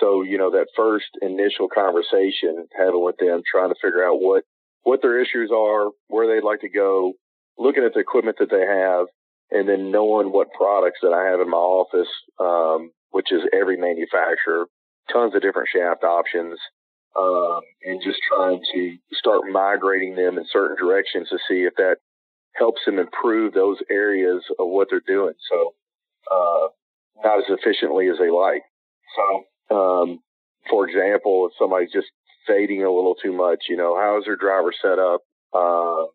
So, you know, that first initial conversation having with them, trying to figure out what, what their issues are, where they'd like to go, looking at the equipment that they have, and then knowing what products that I have in my office, um, which is every manufacturer, tons of different shaft options, um, and just trying to start migrating them in certain directions to see if that helps them improve those areas of what they're doing. So, uh, not as efficiently as they like. So, um, for example, if somebody's just fading a little too much, you know, how is their driver set up? Uh,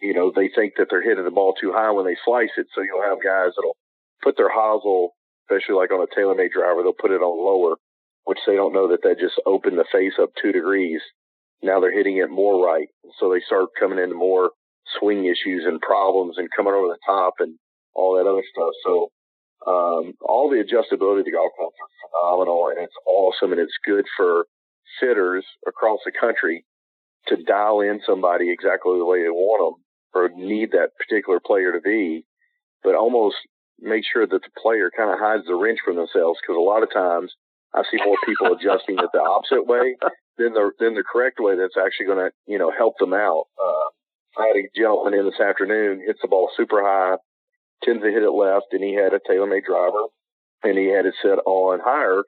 you know, they think that they're hitting the ball too high when they slice it. So you'll have guys that'll put their hosel, especially like on a TaylorMade driver, they'll put it on lower which they don't know that that just opened the face up two degrees. Now they're hitting it more right. So they start coming into more swing issues and problems and coming over the top and all that other stuff. So, um, all the adjustability of the golf clubs are phenomenal and it's awesome and it's good for fitters across the country to dial in somebody exactly the way they want them or need that particular player to be, but almost make sure that the player kind of hides the wrench from themselves because a lot of times I see more people adjusting it the opposite way than the than the correct way that's actually going to you know help them out. Uh, I had a gentleman in this afternoon hits the ball super high, tends to hit it left, and he had a TaylorMade driver, and he had it set on higher,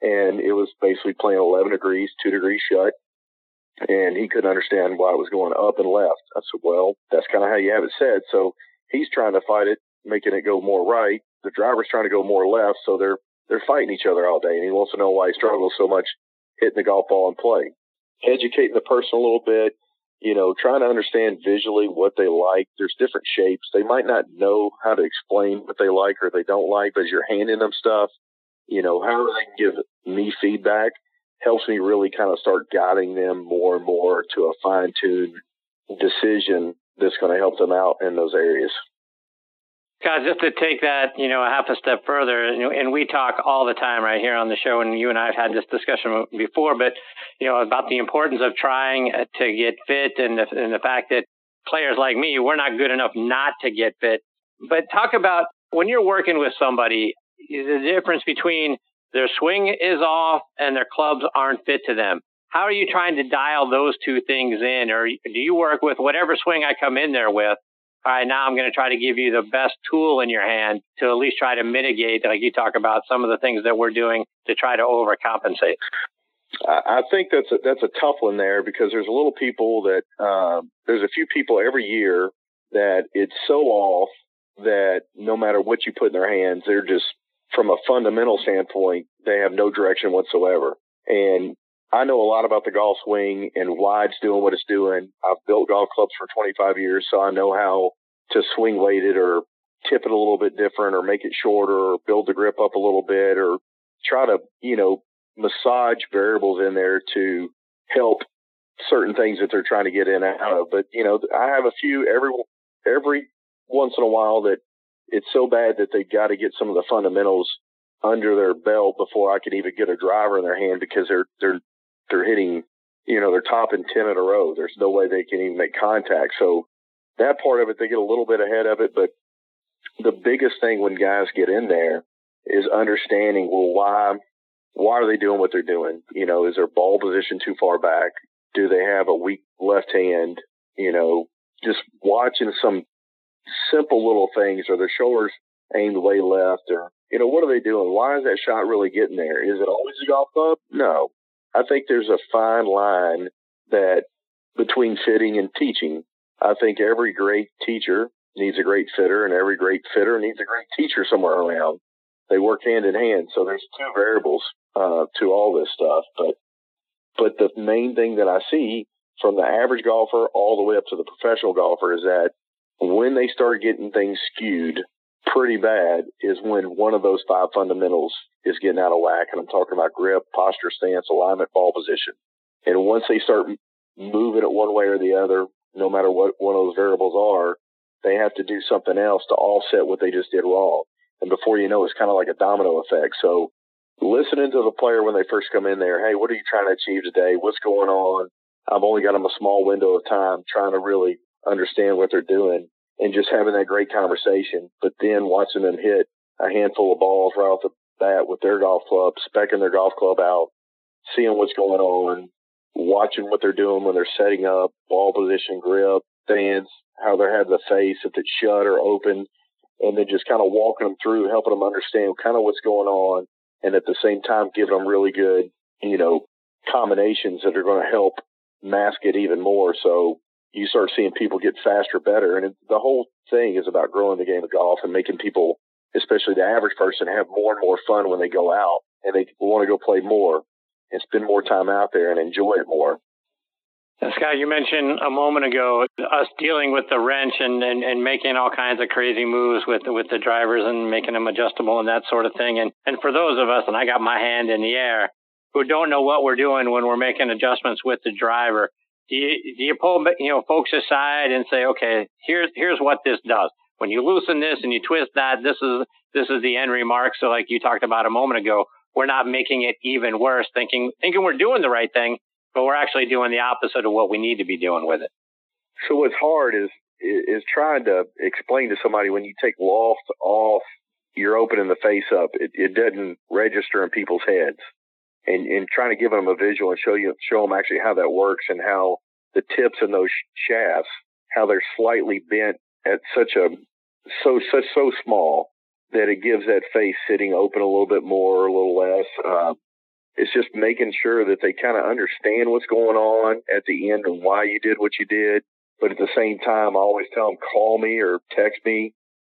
and it was basically playing 11 degrees, two degrees shut, and he couldn't understand why it was going up and left. I said, well, that's kind of how you have it set. So he's trying to fight it, making it go more right. The driver's trying to go more left, so they're they're fighting each other all day, and he wants to know why he struggles so much hitting the golf ball in play. Educating the person a little bit, you know, trying to understand visually what they like. There's different shapes. They might not know how to explain what they like or they don't like, but as you're handing them stuff, you know, however they can give me feedback helps me really kind of start guiding them more and more to a fine tuned decision that's going to help them out in those areas. God, just to take that, you know, a half a step further, and we talk all the time right here on the show, and you and I have had this discussion before, but you know, about the importance of trying uh, to get fit, and the, and the fact that players like me, we're not good enough not to get fit. But talk about when you're working with somebody, the difference between their swing is off and their clubs aren't fit to them. How are you trying to dial those two things in, or do you work with whatever swing I come in there with? All right, now I'm going to try to give you the best tool in your hand to at least try to mitigate, like you talk about, some of the things that we're doing to try to overcompensate. I think that's a, that's a tough one there because there's a little people that uh, there's a few people every year that it's so off that no matter what you put in their hands, they're just from a fundamental standpoint, they have no direction whatsoever. And I know a lot about the golf swing and why it's doing what it's doing. I've built golf clubs for 25 years, so I know how to swing weight it or tip it a little bit different or make it shorter or build the grip up a little bit or try to, you know, massage variables in there to help certain things that they're trying to get in and out of. But, you know, I have a few every, every once in a while that it's so bad that they've got to get some of the fundamentals under their belt before I can even get a driver in their hand because they're, they're, they're hitting, you know, they're topping 10 in a row. There's no way they can even make contact. So that part of it, they get a little bit ahead of it. But the biggest thing when guys get in there is understanding, well, why why are they doing what they're doing? You know, is their ball position too far back? Do they have a weak left hand? You know, just watching some simple little things. Are their shoulders aimed way left? Or, you know, what are they doing? Why is that shot really getting there? Is it always a golf club? No. I think there's a fine line that between fitting and teaching. I think every great teacher needs a great fitter and every great fitter needs a great teacher somewhere around. They work hand in hand. So there's two variables uh, to all this stuff. But but the main thing that I see from the average golfer all the way up to the professional golfer is that when they start getting things skewed pretty bad is when one of those five fundamentals is getting out of whack. And I'm talking about grip, posture, stance, alignment, ball position. And once they start moving it one way or the other, no matter what one of those variables are, they have to do something else to offset what they just did wrong. And before you know, it's kind of like a domino effect. So listening to the player when they first come in there. Hey, what are you trying to achieve today? What's going on? I've only got them a small window of time trying to really understand what they're doing and just having that great conversation. But then watching them hit a handful of balls right off the bat with their golf club, specking their golf club out, seeing what's going on, watching what they're doing when they're setting up, ball position, grip, stance, how they're having the face, if it's shut or open, and then just kind of walking them through, helping them understand kind of what's going on and at the same time giving them really good, you know, combinations that are going to help mask it even more. So you start seeing people get faster, better. And it, the whole thing is about growing the game of golf and making people, especially the average person, have more and more fun when they go out and they want to go play more and spend more time out there and enjoy it more. Scott, you mentioned a moment ago us dealing with the wrench and, and, and making all kinds of crazy moves with with the drivers and making them adjustable and that sort of thing. And and for those of us, and I got my hand in the air, who don't know what we're doing when we're making adjustments with the driver, do you do you pull you know folks aside and say, okay, here's here's what this does. When you loosen this and you twist that, this is this is the end remark. So like you talked about a moment ago, we're not making it even worse, thinking thinking we're doing the right thing but we're actually doing the opposite of what we need to be doing with it. So what's hard is is trying to explain to somebody when you take loft off, you're opening the face up. It, it doesn't register in people's heads, and and trying to give them a visual and show you show them actually how that works and how the tips in those shafts how they're slightly bent at such a so so so small that it gives that face sitting open a little bit more, or a little less. Uh, it's just making sure that they kind of understand what's going on at the end and why you did what you did. But at the same time, I always tell them, call me or text me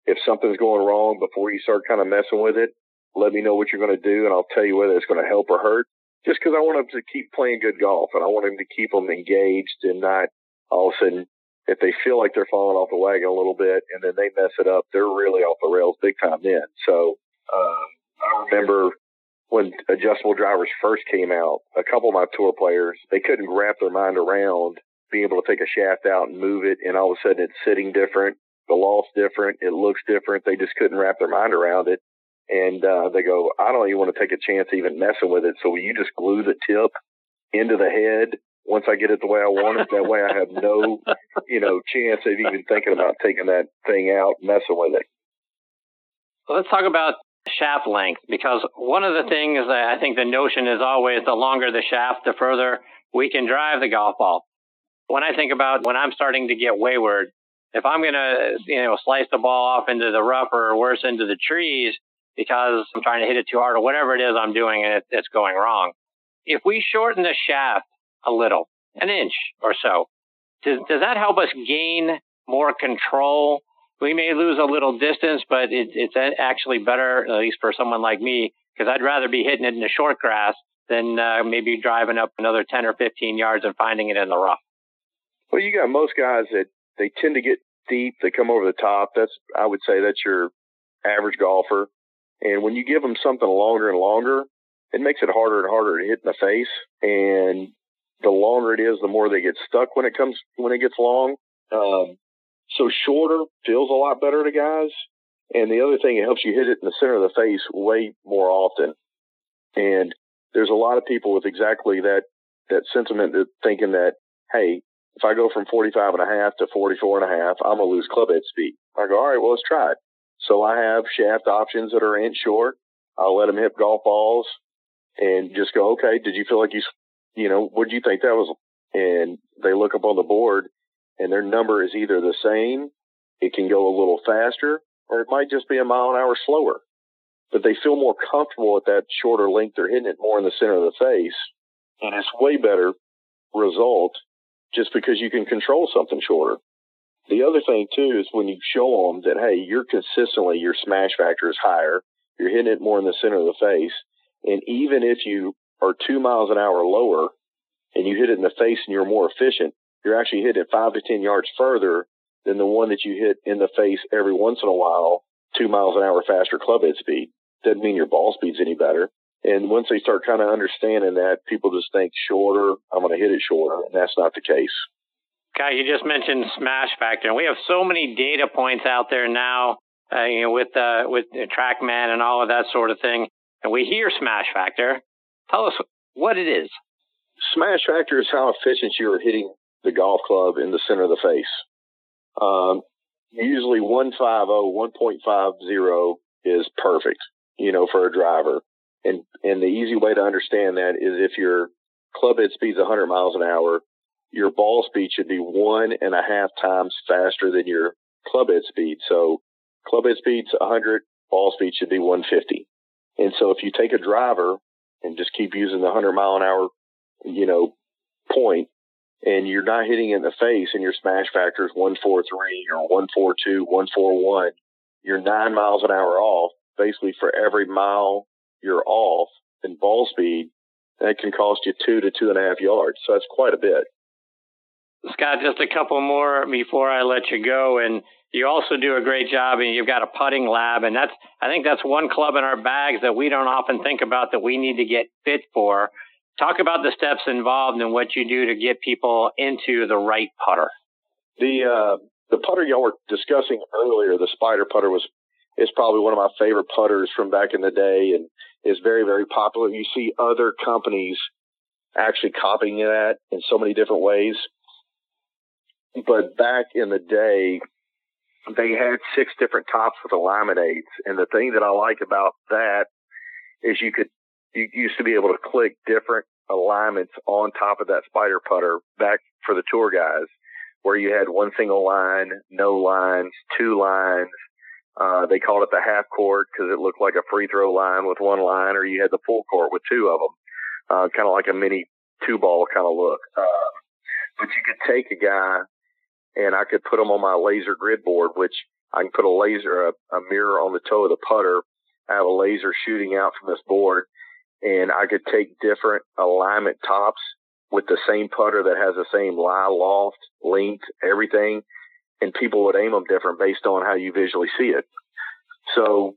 if something's going wrong before you start kind of messing with it. Let me know what you're going to do and I'll tell you whether it's going to help or hurt. Just because I want them to keep playing good golf and I want them to keep them engaged and not all of a sudden if they feel like they're falling off the wagon a little bit and then they mess it up, they're really off the rails big time then. So, um, I remember when adjustable drivers first came out, a couple of my tour players, they couldn't wrap their mind around being able to take a shaft out and move it. And all of a sudden it's sitting different. The loft's different. It looks different. They just couldn't wrap their mind around it. And, uh, they go, I don't even want to take a chance even messing with it. So will you just glue the tip into the head once I get it the way I want it? That way I have no, you know, chance of even thinking about taking that thing out, messing with it. Well, let's talk about shaft length because one of the things that I think the notion is always the longer the shaft, the further we can drive the golf ball. When I think about when I'm starting to get wayward, if I'm going to, you know, slice the ball off into the rough or worse into the trees because I'm trying to hit it too hard or whatever it is I'm doing and it, it's going wrong. If we shorten the shaft a little, an inch or so, does, does that help us gain more control we may lose a little distance, but it, it's actually better, at least for someone like me, because I'd rather be hitting it in the short grass than uh, maybe driving up another 10 or 15 yards and finding it in the rough. Well, you got most guys that they tend to get deep. They come over the top. That's, I would say that's your average golfer. And when you give them something longer and longer, it makes it harder and harder to hit in the face. And the longer it is, the more they get stuck when it comes, when it gets long. Um, so shorter feels a lot better to guys. And the other thing, it helps you hit it in the center of the face way more often. And there's a lot of people with exactly that, that sentiment that thinking that, hey, if I go from 45 and a half to 44 and a half, I'm going to lose club head speed. I go, all right, well, let's try it. So I have shaft options that are inch short. I'll let them hit golf balls and just go, okay, did you feel like you, you know, what do you think that was? And they look up on the board and their number is either the same, it can go a little faster, or it might just be a mile an hour slower. But they feel more comfortable at that shorter length. They're hitting it more in the center of the face. And it's way better result just because you can control something shorter. The other thing too is when you show them that, hey, you're consistently, your smash factor is higher. You're hitting it more in the center of the face. And even if you are two miles an hour lower and you hit it in the face and you're more efficient, you're actually hitting it five to 10 yards further than the one that you hit in the face every once in a while, two miles an hour faster club head speed. Doesn't mean your ball speed's any better. And once they start kind of understanding that, people just think shorter, I'm going to hit it shorter. And that's not the case. Guy, you just mentioned smash factor. And we have so many data points out there now, uh, you know, with, uh, with TrackMan and all of that sort of thing. And we hear smash factor. Tell us what it is. Smash factor is how efficient you're hitting the golf club in the center of the face. Um, usually 150, 1.50 is perfect, you know, for a driver. And, and the easy way to understand that is if your club head speed's 100 miles an hour, your ball speed should be one and a half times faster than your club head speed. So club head speed's 100, ball speed should be 150. And so if you take a driver and just keep using the 100 mile an hour, you know, point, and you're not hitting it in the face and your smash factor is 143 or 142, 141, you're nine miles an hour off. Basically, for every mile you're off in ball speed, that can cost you two to two and a half yards. So that's quite a bit. Scott, just a couple more before I let you go. And you also do a great job and you've got a putting lab. And that's, I think that's one club in our bags that we don't often think about that we need to get fit for. Talk about the steps involved and what you do to get people into the right putter. The uh, the putter y'all were discussing earlier, the spider putter was is probably one of my favorite putters from back in the day and is very very popular. You see other companies actually copying that in so many different ways. But back in the day, they had six different types of alignment aids, and the thing that I like about that is you could you used to be able to click different alignments on top of that spider putter back for the tour guys where you had one single line, no lines, two lines. Uh, they called it the half court because it looked like a free throw line with one line, or you had the full court with two of them, uh, kind of like a mini two ball kind of look. Uh, but you could take a guy and I could put them on my laser grid board, which I can put a laser, a, a mirror on the toe of the putter. I have a laser shooting out from this board and I could take different alignment tops with the same putter that has the same lie loft, length, everything, and people would aim them different based on how you visually see it. So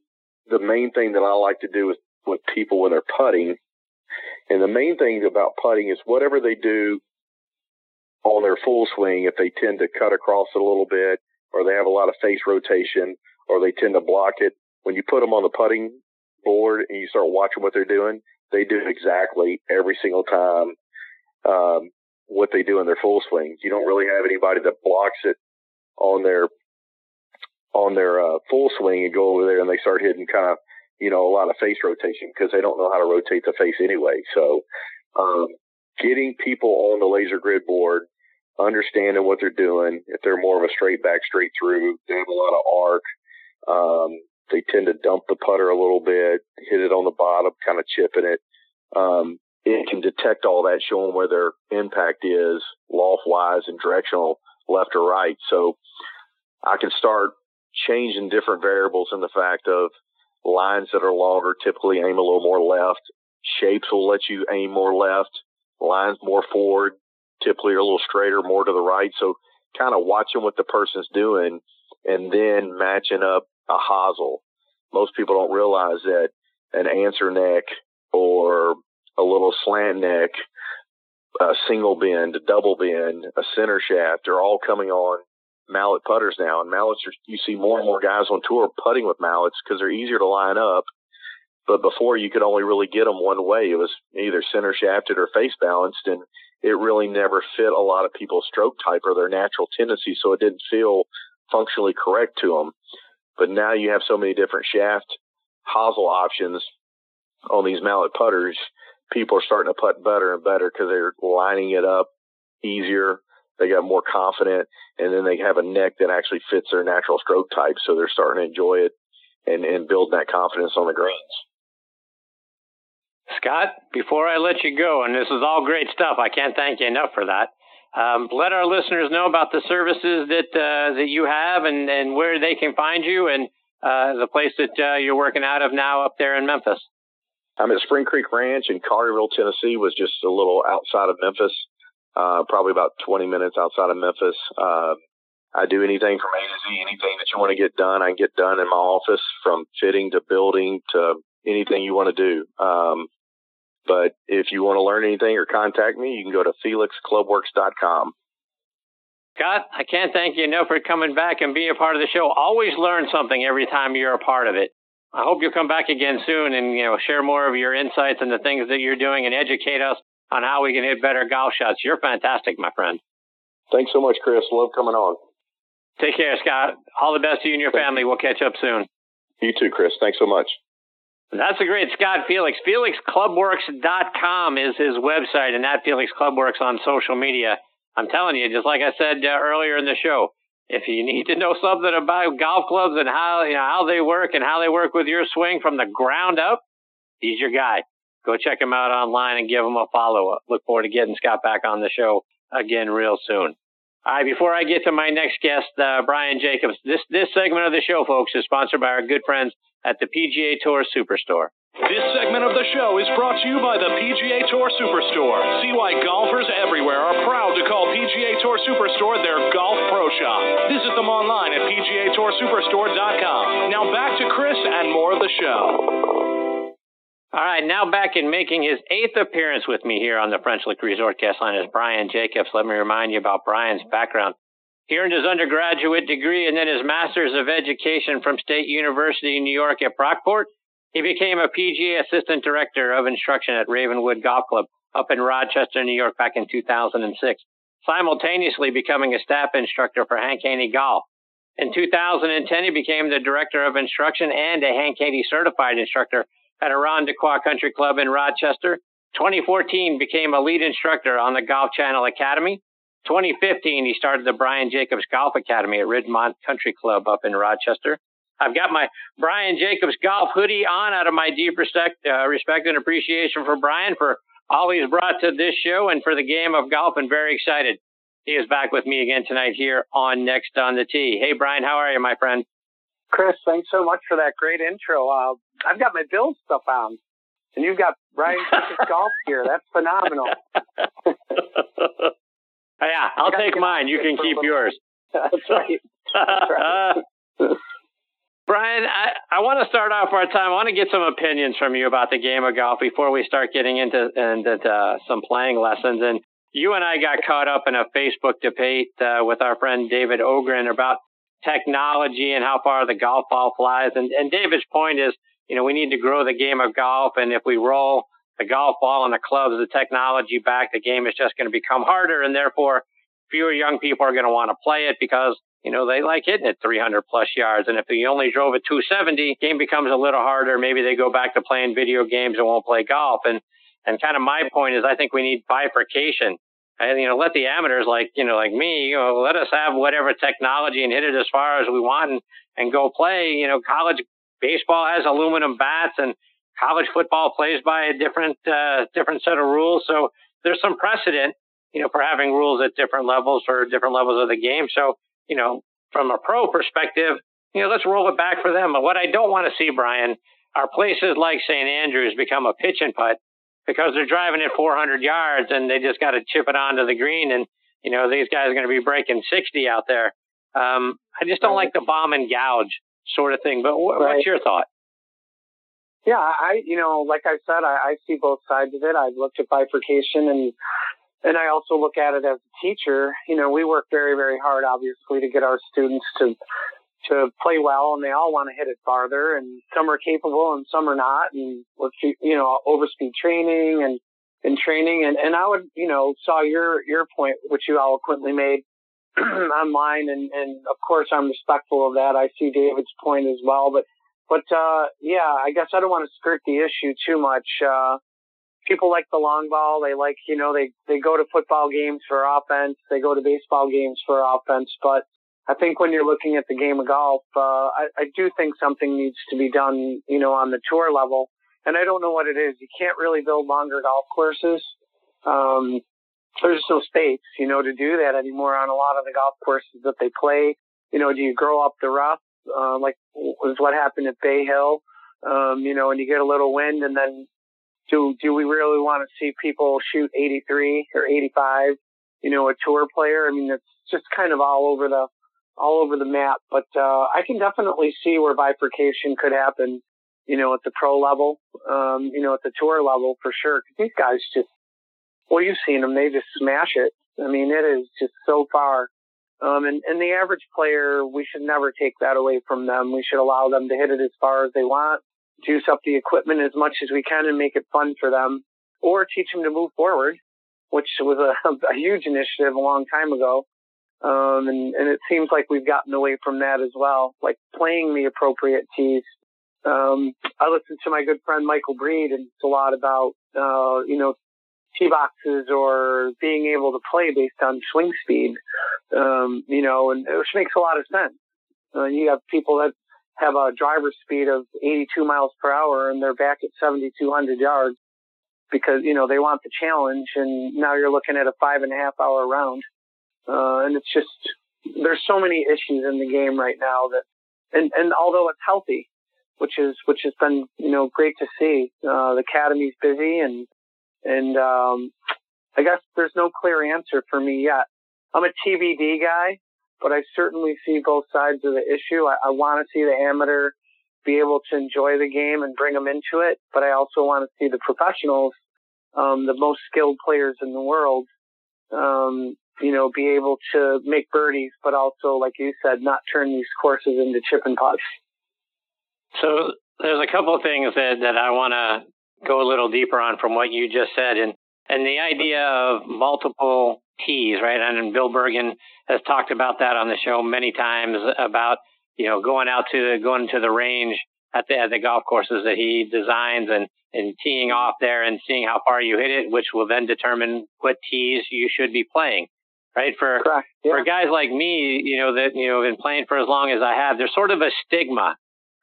the main thing that I like to do with, with people when they're putting, and the main thing about putting is whatever they do on their full swing, if they tend to cut across it a little bit, or they have a lot of face rotation, or they tend to block it, when you put them on the putting board and you start watching what they're doing, they do exactly every single time um, what they do in their full swing. You don't really have anybody that blocks it on their on their uh, full swing and go over there and they start hitting kind of you know, a lot of face rotation because they don't know how to rotate the face anyway. So, um, getting people on the laser grid board, understanding what they're doing. If they're more of a straight back, straight through, they have a lot of arc. Um, they tend to dump the putter a little bit, hit it on the bottom, kind of chipping it. Um, it can detect all that, showing where their impact is loft wise and directional left or right. So I can start changing different variables in the fact of lines that are longer typically aim a little more left. Shapes will let you aim more left. Lines more forward typically are a little straighter, more to the right. So kind of watching what the person's doing and then matching up a hosel. Most people don't realize that an Anser neck or a little slant neck, a single bend, a double bend, a center shaft are all coming on mallet putters now. And mallets are, you see more and more guys on tour putting with mallets because they're easier to line up. But before you could only really get them one way. It was either center shafted or face balanced. And it really never fit a lot of people's stroke type or their natural tendency. So it didn't feel functionally correct to them. But now you have so many different shaft hosel options on these mallet putters. People are starting to putt better and better because they're lining it up easier. They got more confident and then they have a neck that actually fits their natural stroke type. So they're starting to enjoy it and, and build that confidence on the greens. Scott, before I let you go, and this is all great stuff, I can't thank you enough for that. Um, let our listeners know about the services that uh, that you have and, and where they can find you and uh, the place that uh, you're working out of now up there in Memphis. I'm at Spring Creek Ranch in Collierville, Tennessee, was just a little outside of Memphis, uh, probably about 20 minutes outside of Memphis. Uh, I do anything from A to Z, anything that you want to get done, I get done in my office from fitting to building to anything you want to do. Um, but if you want to learn anything or contact me, you can go to felixclubworks.com. Scott, I can't thank you enough for coming back and being a part of the show. Always learn something every time you're a part of it. I hope you'll come back again soon and you know share more of your insights and the things that you're doing and educate us on how we can hit better golf shots. You're fantastic, my friend. Thanks so much, Chris. Love coming on. Take care, Scott. All the best to you and your family. We'll catch up soon. You too, Chris. Thanks so much. That's a great Scott Felix. FelixClubworks.com is his website, and that Felix Clubworks on social media. I'm telling you, just like I said uh, earlier in the show, if you need to know something about golf clubs and how you know how they work and how they work with your swing from the ground up, he's your guy. Go check him out online and give him a follow up. Look forward to getting Scott back on the show again real soon. All right, before I get to my next guest, uh, Brian Jacobs, this this segment of the show, folks, is sponsored by our good friends at the PGA Tour Superstore. This segment of the show is brought to you by the PGA Tour Superstore. See why golfers everywhere are proud to call PGA Tour Superstore their golf pro shop. Visit them online at PGATourSuperstore.com. Now back to Chris and more of the show. All right, now back in making his eighth appearance with me here on the French Lick Resort Guest Line is Brian Jacobs. Let me remind you about Brian's background. He earned his undergraduate degree and then his master's of education from State University in New York at Brockport. He became a PGA assistant director of instruction at Ravenwood Golf Club up in Rochester, New York back in 2006, simultaneously becoming a staff instructor for Hank Haney Golf. In 2010, he became the director of instruction and a Hank Haney certified instructor at Irondequoit Country Club in Rochester. 2014 became a lead instructor on the Golf Channel Academy. 2015, he started the Brian Jacobs Golf Academy at Ridgemont Country Club up in Rochester. I've got my Brian Jacobs golf hoodie on out of my deep respect, uh, respect and appreciation for Brian for all he's brought to this show and for the game of golf and very excited. He is back with me again tonight here on Next on the Tee. Hey, Brian, how are you, my friend? Chris, thanks so much for that great intro. Uh, I've got my Bills stuff on, and you've got Brian Jacobs golf gear. That's phenomenal. Yeah, I'll take mine. You can keep yours. That's right. That's right. Brian, I, I want to start off our time. I want to get some opinions from you about the game of golf before we start getting into, into uh, some playing lessons. And you and I got caught up in a Facebook debate uh, with our friend David Ogren about technology and how far the golf ball flies. And, and David's point is, you know, we need to grow the game of golf. And if we roll the golf ball and the clubs, the technology back, the game is just going to become harder. And therefore, fewer young people are going to want to play it because you know, they like hitting it 300 plus yards. And if you only drove at 270, game becomes a little harder. Maybe they go back to playing video games and won't play golf. And, and kind of my point is I think we need bifurcation. And, you know, let the amateurs like, you know, like me, you know, let us have whatever technology and hit it as far as we want and, and go play. You know, college baseball has aluminum bats and college football plays by a different, uh, different set of rules. So there's some precedent, you know, for having rules at different levels for different levels of the game. So, you know, from a pro perspective, you know, let's roll it back for them. But what I don't want to see, Brian, are places like St. Andrews become a pitch and putt because they're driving it 400 yards and they just got to chip it onto the green. And, you know, these guys are going to be breaking 60 out there. Um, I just don't like the bomb and gouge sort of thing. But wh- Right. what's your thought? Yeah, I, you know, like I said, I, I see both sides of it. I've looked at bifurcation and, and I also look at it as a teacher. You know, we work very, very hard, obviously, to get our students to, to play well and they all want to hit it farther and some are capable and some are not. And we're, you know, overspeed training and, and training. And, and I would, you know, saw your, your point, which you eloquently made online. And, and of course, I'm respectful of that. I see David's point as well, but but uh, yeah, I guess I don't want to skirt the issue too much. Uh, people like the long ball. They like, you know, they they go to football games for offense. They go to baseball games for offense. But I think when you're looking at the game of golf, uh, I, I do think something needs to be done, you know, on the tour level. And I don't know what it is. You can't really build longer golf courses. Um, there's no space, you know, to do that anymore on a lot of the golf courses that they play. You know, do you grow up the rough? uh, like was what happened at Bay Hill. Um, you know, and you get a little wind, and then do do we really want to see people shoot 83 or 85? You know, a tour player. I mean, it's just kind of all over the all over the map. But uh, I can definitely see where bifurcation could happen. You know, at the pro level. Um, you know, at the tour level for sure. Cause these guys just, well, you've seen them. They just smash it. I mean, it is just so far. Um, and, and the average player, we should never take that away from them. We should allow them to hit it as far as they want, juice up the equipment as much as we can and make it fun for them or teach them to move forward, which was a, a huge initiative a long time ago. Um, and, and it seems like we've gotten away from that as well, like playing the appropriate tees. Um, I listened to my good friend Michael Breed and it's a lot about, uh, you know, tee boxes or being able to play based on swing speed, um, you know, and which makes a lot of sense. Uh, you have people that have a driver speed of 82 miles per hour and they're back at 7,200 yards because, you know, they want the challenge and now you're looking at a five and a half hour round. Uh, and it's just, there's so many issues in the game right now that, and, and although it's healthy, which is, which has been, you know, great to see, uh, the academy's busy and, and, um, I guess there's no clear answer for me yet. I'm a TBD guy, but I certainly see both sides of the issue. I, I want to see the amateur be able to enjoy the game and bring them into it, but I also want to see the professionals, um, the most skilled players in the world, um, you know, be able to make birdies, but also, like you said, not turn these courses into chip and putt. So there's a couple of things that, that I want to go a little deeper on from what you just said. And, and the idea of multiple tees, right? And Bill Bergin has talked about that on the show many times about, you know, going out to, going to the range at the, at the golf courses that he designs and, and teeing off there and seeing how far you hit it, which will then determine what tees you should be playing. Right. For, Correct. Yeah. for guys like me, you know, that, you know, been playing for as long as I have, there's sort of a stigma,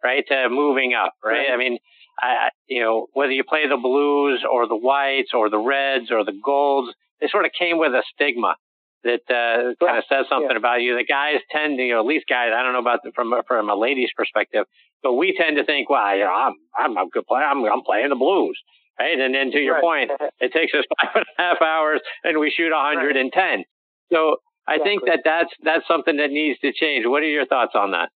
right, to moving up, right? Right. I mean, I, you know, whether you play the blues or the whites or the reds or the golds, they sort of came with a stigma that uh, kind of says something Yeah. about you. The guys tend to, you know, at least guys, I don't know about the, from from a lady's perspective, but we tend to think, well, you know, I'm I'm a good player. I'm I'm playing the blues, right? And then to your Right. point, it takes us five and a half hours, and we shoot 110. So I think that that's that's something that needs to change. What are your thoughts on that?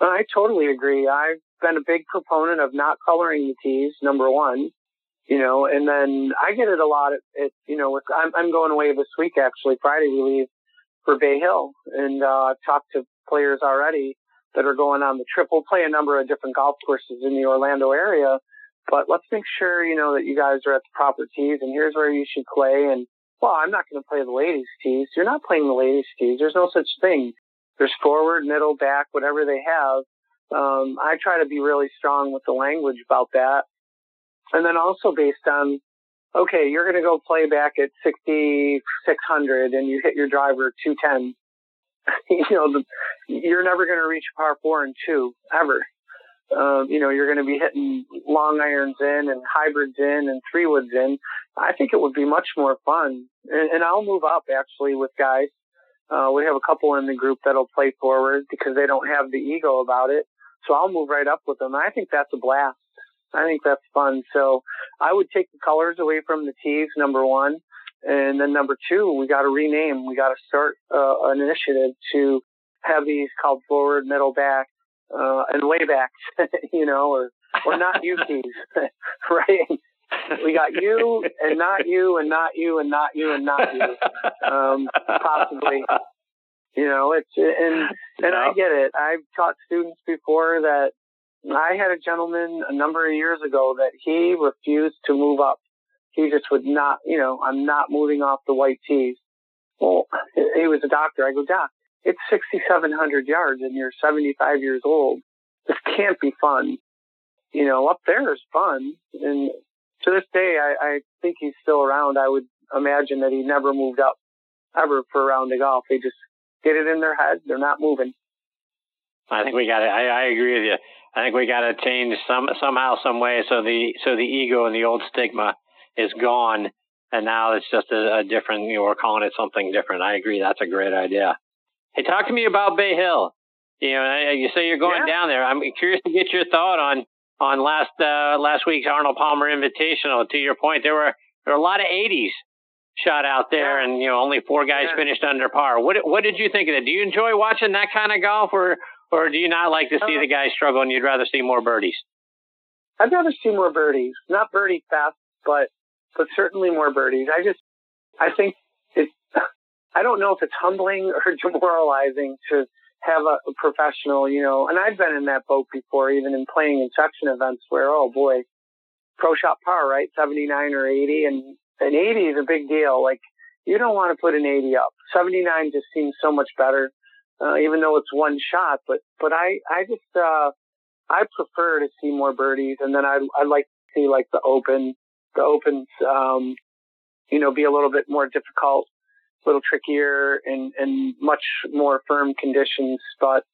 I totally agree. I've been a big proponent of not coloring the tees, number one, you know, and then I get it a lot at you know, with, I'm, I'm going away this week actually. Friday we leave for Bay Hill and, uh, I've talked to players already that are going on the trip. We'll play a number of different golf courses in the Orlando area, but let's make sure, you know, that you guys are at the proper tees and here's where you should play. And well, I'm not going to play the ladies' tees. You're not playing the ladies' tees. There's no such thing. There's forward, middle, back, whatever they have. Um, I try to be really strong with the language about that. And then also based on, okay, you're going to go play back at 6,600 and you hit your driver 210. you know, the, you're never going to reach par four and two ever. Um, you know, you're going to be hitting long irons in and hybrids in and three woods in. I think it would be much more fun. And, and I'll move up actually with guys. Uh, we have a couple in the group that'll play forward because they don't have the ego about it. So I'll move right up with them. I think that's a blast. I think that's fun. So I would take the colors away from the tees, number one. And then number two, we got to rename. We got to start uh, an initiative to have these called forward, middle, back, uh, and waybacks, you know, or, or not you tees, right? We got you and not you and not you and not you and not you, um, possibly. You know, it's and and I get it. I've taught students before that I had a gentleman a number of years ago that he refused to move up. He just would not, you know, I'm not moving off the white tees. Well, he was a doctor. I go, Doc, it's 6,700 yards and you're 75 years old. This can't be fun. You know, up there is fun. And to this day, I, I think he's still around. I would imagine that he never moved up ever for a round of golf. They just get it in their head. They're not moving. I think we got to. I, I agree with you. I think we got to change some somehow, some way, so the so the ego and the old stigma is gone, and now it's just a, a different. You know, we're calling it something different. I agree. That's a great idea. Hey, talk to me about Bay Hill. You know, you say you're going yeah. down there. I'm curious to get your thought on on last uh, last week's Arnold Palmer Invitational. To your point, there were there were a lot of 80s shot out there, and you know only four guys yeah. finished under par. What what did you think of that? Do you enjoy watching that kind of golf, or or do you not like to see uh, the guys struggle and you'd rather see more birdies? I'd rather see more birdies, not birdie fast, but but certainly more birdies. I just I think it's I don't know if it's humbling or demoralizing to have a, a professional, you know, and I've been in that boat before, even in playing in section events where, oh boy, pro shot par, right? 79 or 80 and an 80 is a big deal. Like you don't want to put an 80 up. 79 just seems so much better, uh, even though it's one shot. But, but I, I just, uh, I prefer to see more birdies and then I, I like to see like the open, the opens, um, you know, be a little bit more difficult, a little trickier and, and much more firm conditions. But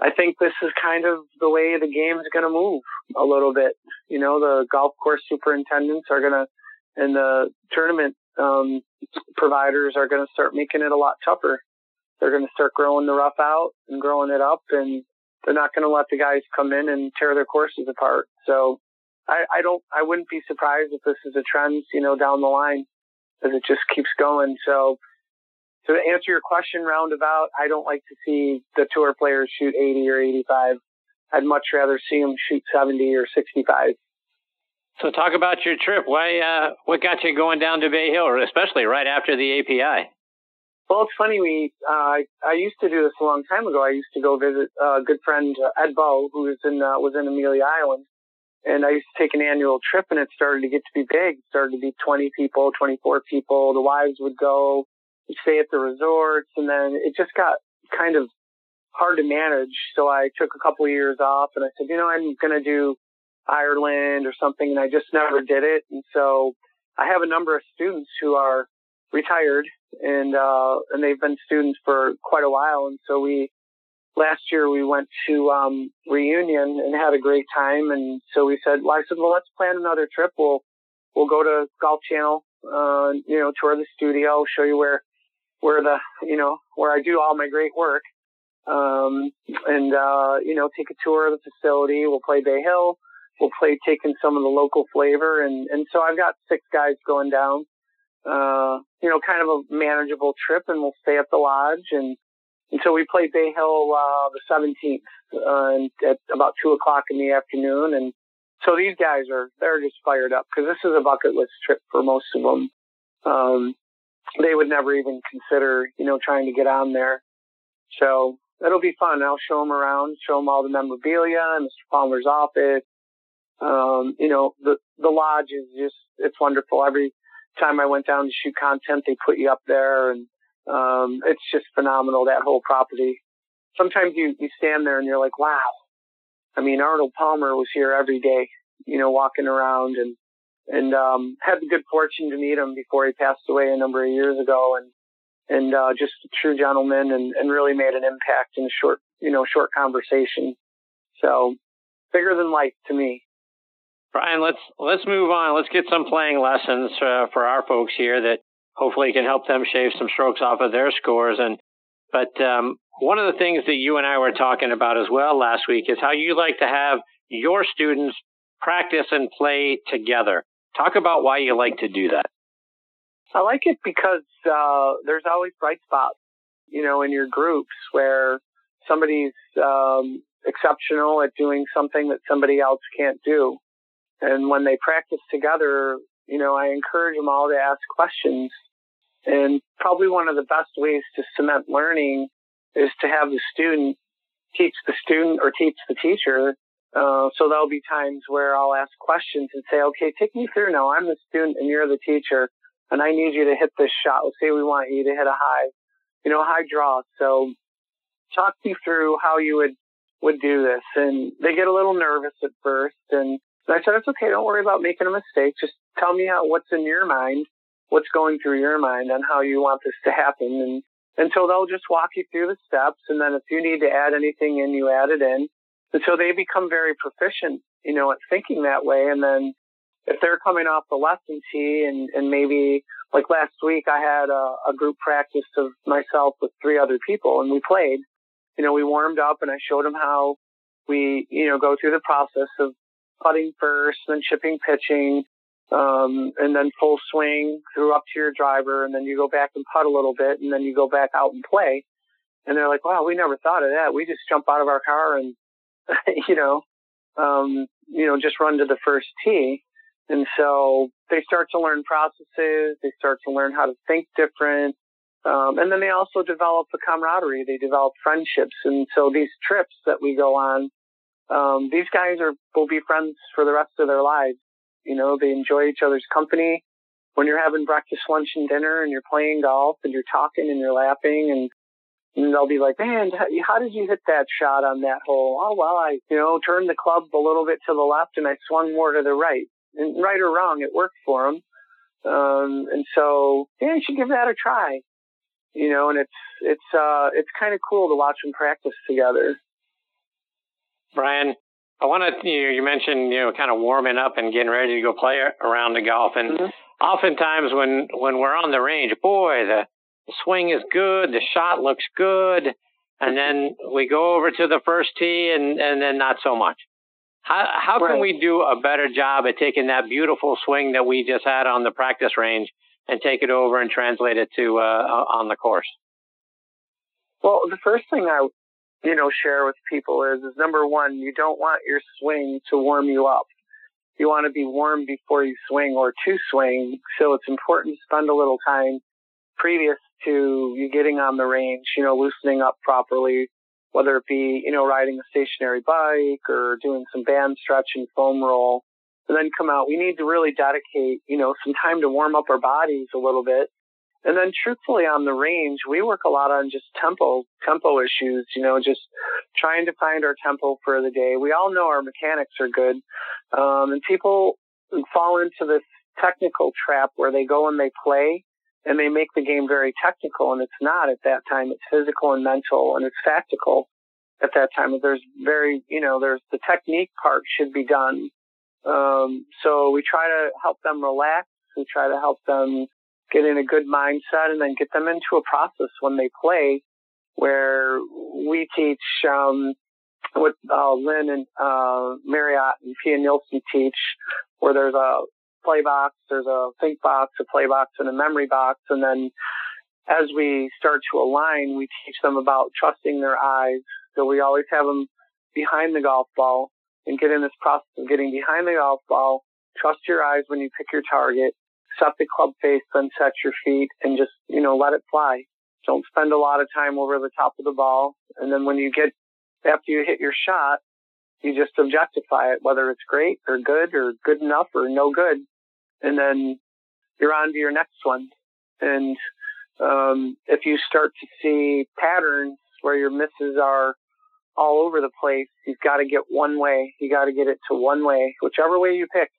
I think this is kind of the way the game is going to move a little bit. You know, the golf course superintendents are going to and the tournament um, providers are going to start making it a lot tougher. They're going to start growing the rough out and growing it up, and they're not going to let the guys come in and tear their courses apart. So I, I don't, I wouldn't be surprised if this is a trend, you know, down the line as it just keeps going. So to answer your question roundabout, I don't like to see the tour players shoot 80 or 85. I'd much rather see them shoot 70 or 65. So talk about your trip. Why? Uh, what got you going down to Bay Hill, especially right after the API? Well, it's funny. We uh, I used to do this a long time ago. I used to go visit a good friend uh, Ed Bow, who was in uh, was in Amelia Island, and I used to take an annual trip, and it started to get to be big. It started to be 20 people, 24 people. The wives would go, stay at the resorts, and then it just got kind of hard to manage. So I took a couple of years off, and I said, you know, I'm going to do Ireland or something, and I just never did it. And so I have a number of students who are retired and uh, and they've been students for quite a while. And so we last year we went to um, reunion and had a great time. And so we said, well, I said, well, let's plan another trip. We'll we'll go to Golf Channel, uh, you know, tour the studio, show you where where the you know where I do all my great work. Um, and, uh, you know, take a tour of the facility. We'll play Bay Hill we'll play taking some of the local flavor. And, and so I've got six guys going down, uh, you know, kind of a manageable trip and we'll stay at the lodge. And, and so we play Bay Hill, uh, the 17th, uh, at about two o'clock in the afternoon. And so these guys are, they're just fired up because this is a bucket list trip for most of them. Um, they would never even consider, you know, trying to get on there. So it'll be fun. I'll show them around, show them all the memorabilia, and Mr. Palmer's office, um, you know, the, the lodge is just, it's wonderful. Every time I went down to shoot content, they put you up there and, um, it's just phenomenal, that whole property. Sometimes you, you stand there and you're like, wow. I mean, Arnold Palmer was here every day, you know, walking around and, and, um, had the good fortune to meet him before he passed away a number of years ago and, and, uh, just a true gentleman and, and really made an impact in a short, you know, short conversation. So bigger than life to me. Brian, let's let's move on. Let's get some playing lessons uh, for our folks here that hopefully can help them shave some strokes off of their scores. And but um, one of the things that you and I were talking about as well last week is how you like to have your students practice and play together. Talk about why you like to do that. I like it because uh, there's always bright spots, you know, in your groups where somebody's um, exceptional at doing something that somebody else can't do. And when they practice together, you know, I encourage them all to ask questions. And probably one of the best ways to cement learning is to have the student teach the student or teach the teacher. Uh, so there'll be times where I'll ask questions and say, okay, take me through now. I'm the student and you're the teacher and I need you to hit this shot. Let's say we want you to hit a high, you know, high draw. So talk me through how you would, would do this. And they get a little nervous at first and and I said, it's okay. Don't worry about making a mistake. Just tell me how, what's in your mind, what's going through your mind on how you want this to happen. And, and so they'll just walk you through the steps. And then if you need to add anything in, you add it in. And so they become very proficient, you know, at thinking that way. And then if they're coming off the lesson tee and, and maybe like last week I had a, a group practice of myself with three other people and we played, you know, we warmed up and I showed them how we, you know, go through the process of putting first, then chipping pitching, um, and then full swing through up to your driver, and then you go back and putt a little bit, and then you go back out and play. And they're like, wow, we never thought of that. We just jump out of our car and, you know, um, you know, just run to the first tee. And so they start to learn processes. They start to learn how to think different. Um, and then they also develop a camaraderie. They develop friendships. And so these trips that we go on, um, these guys are will be friends for the rest of their lives. You know, they enjoy each other's company. When you're having breakfast, lunch, and dinner, and you're playing golf, and you're talking, and you're laughing, and and they'll be like, "Man, how did you hit that shot on that hole?" Oh, well, I you know turned the club a little bit to the left, and I swung more to the right. And right or wrong, it worked for them. Um, and so, yeah, you should give that a try. You know, and it's it's uh it's kind of cool to watch them practice together. Brian, I want to, you, know, you mentioned, you know, kind of warming up and getting ready to go play around the golf. And mm-hmm. oftentimes when, when we're on the range, boy, the, the swing is good. The shot looks good. And then we go over to the first tee and, and then not so much. How, how can we do a better job at taking that beautiful swing that we just had on the practice range and take it over and translate it to, uh, on the course? Well, the first thing I you know, share with people is, is number one, you don't want your swing to warm you up. You want to be warm before you swing or to swing. So it's important to spend a little time previous to you getting on the range, you know, loosening up properly, whether it be, you know, riding a stationary bike or doing some band stretch and foam roll and then come out. We need to really dedicate, you know, some time to warm up our bodies a little bit and then truthfully on the range, we work a lot on just tempo, tempo issues, you know, just trying to find our tempo for the day. We all know our mechanics are good. Um, and people fall into this technical trap where they go and they play and they make the game very technical and it's not at that time. It's physical and mental and it's tactical at that time. There's very, you know, there's the technique part should be done. Um, so we try to help them relax. We try to help them get in a good mindset and then get them into a process when they play where we teach um, what uh, Lynn and uh, Marriott and Pia Nilsson teach, where there's a play box, there's a think box, a play box, and a memory box. And then as we start to align, we teach them about trusting their eyes. So we always have them behind the golf ball and get in this process of getting behind the golf ball. Trust your eyes when you pick your target set the club face, then set your feet and just, you know, let it fly. Don't spend a lot of time over the top of the ball. And then when you get, after you hit your shot, you just objectify it, whether it's great or good or good enough or no good. And then you're on to your next one. And um, if you start to see patterns where your misses are all over the place, you've got to get one way. You got to get it to one way, whichever way you pick.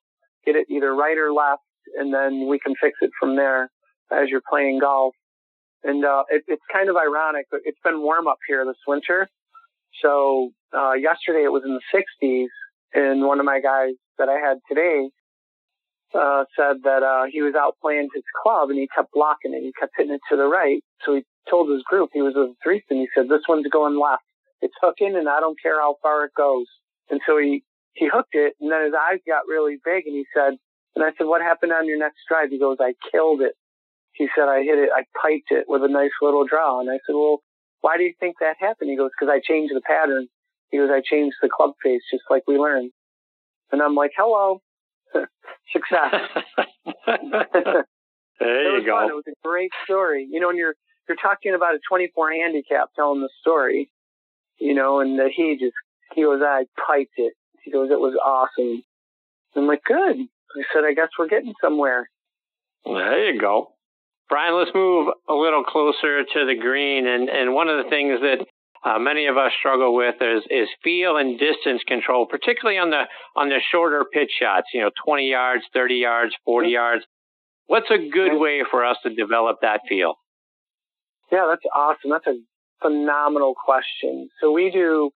Get it either right or left, and then we can fix it from there as you're playing golf. And uh, it, it's kind of ironic, but it's been warm up here this winter. So uh, yesterday it was in the 60s, and one of my guys that I had today uh, said that uh, he was out playing his club and he kept blocking it. He kept hitting it to the right. So he told his group he was with threesome. He said, "This one's going left. It's hooking, and I don't care how far it goes." And so he he hooked it, and then his eyes got really big, and he said, "And I said, what happened on your next drive?" He goes, "I killed it." He said, "I hit it. I piped it with a nice little draw." And I said, "Well, why do you think that happened?" He goes, "Because I changed the pattern." He goes, "I changed the club face, just like we learned." And I'm like, "Hello." success. there you go. Fun. It was a great story. You know, when you're you're talking about a 24 handicap telling the story, you know, and that he just he goes, I piped it. He goes, it was awesome. I'm like, good. I said, I guess we're getting somewhere. There you go. Brian, let's move a little closer to the green. And, and one of the things that uh, many of us struggle with is, is feel and distance control, particularly on the on the shorter pitch shots. You know, 20 yards, 30 yards, 40 yards. What's a good way for us to develop that feel? Yeah, that's awesome. That's a phenomenal question. So we do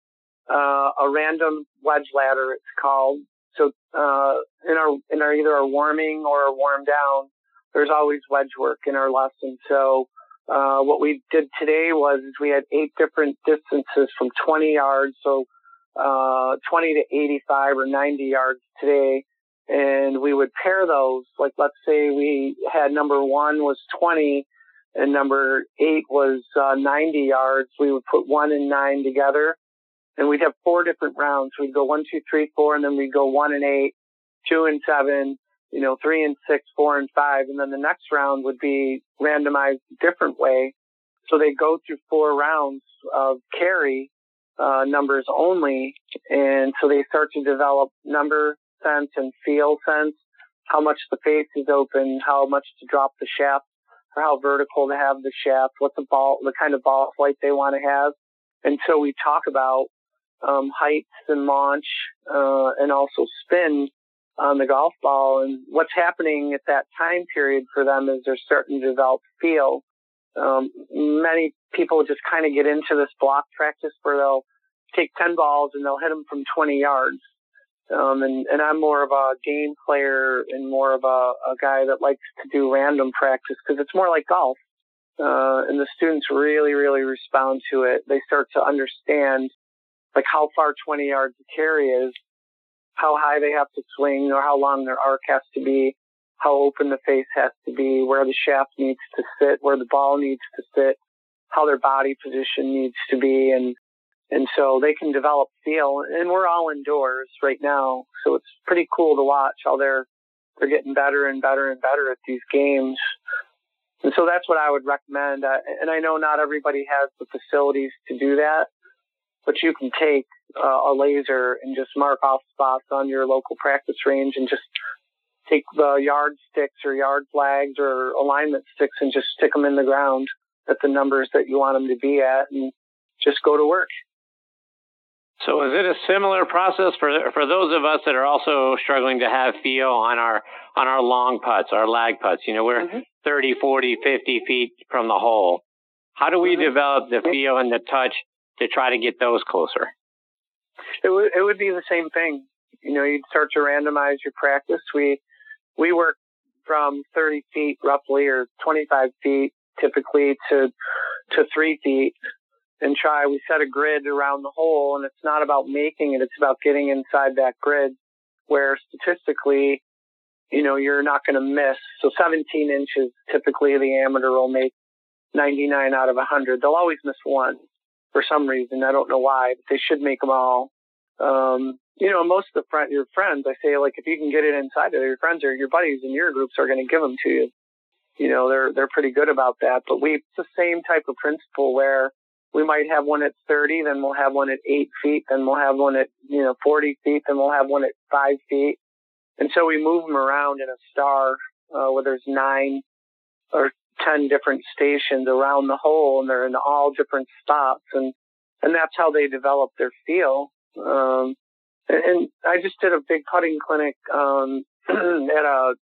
uh, a random wedge ladder. It's called. So uh, in our in our either our warming or our warm down, there's always wedge work in our lesson. So uh, what we did today was we had eight different distances from 20 yards, so uh, 20 to 85 or 90 yards today, and we would pair those. Like let's say we had number one was 20 and number eight was uh, 90 yards. We would put one and nine together, and we'd have four different rounds. We'd go one, two, three, four, and then we'd go one and eight, two and seven, you know, three and six, four and five, and then the next round would be randomized a different way. So they go through four rounds of carry uh, numbers only, and so they start to develop number sense and feel sense, how much the face is open, how much to drop the shaft, or how vertical to have the shaft, what the ball, the kind of ball flight they want to have. And so we talk about um, heights and launch, uh, and also spin on the golf ball. And what's happening at that time period for them is they're starting to develop feel. Um, many people just kind of get into this block practice where they'll take 10 balls and they'll hit them from 20 yards. Um, and, and I'm more of a game player and more of a, a guy that likes to do random practice because it's more like golf. Uh, and the students really, really respond to it. They start to understand like how far 20 yards of carry is how high they have to swing or how long their arc has to be, how open the face has to be, where the shaft needs to sit, where the ball needs to sit, how their body position needs to be, and and so they can develop feel. And we're all indoors right now, so it's pretty cool to watch how they're they're getting better and better and better at these games. And so that's what I would recommend. Uh, and I know not everybody has the facilities to do that, but you can take uh, a laser and just mark off spots on your local practice range and just take the yard sticks or yard flags or alignment sticks and just stick them in the ground at the numbers that you want them to be at and just go to work. So is it a similar process for for those of us that are also struggling to have feel on our on our long putts, our lag putts? You know, we're mm-hmm. 30, 40, 50 feet from the hole. How do we mm-hmm. develop the feel and the touch to try to get those closer? It would it would be the same thing. You know, you'd start to randomize your practice. We we work from 30 feet roughly or 25 feet typically to to three feet and try. We set a grid around the hole, and it's not about making it; it's about getting inside that grid. Where statistically, you know, you're not going to miss. So 17 inches, typically the amateur will make 99 out of 100. They'll always miss one for some reason. I don't know why, but they should make them all. Um, you know, most of the friend, your friends, I say, like, if you can get it inside of your friends or your buddies in your groups are going to give them to you. You know, they're, they're pretty good about that. But we, it's the same type of principle where we might have one at 30, then we'll have one at eight feet, then we'll have one at, you know, 40 feet, then we'll have one at five feet. And so we move them around in a star uh, where there's nine or ten different stations around the hole, and they're in all different spots, and and that's how they develop their feel. Um, and, and I just did a big putting clinic um, at a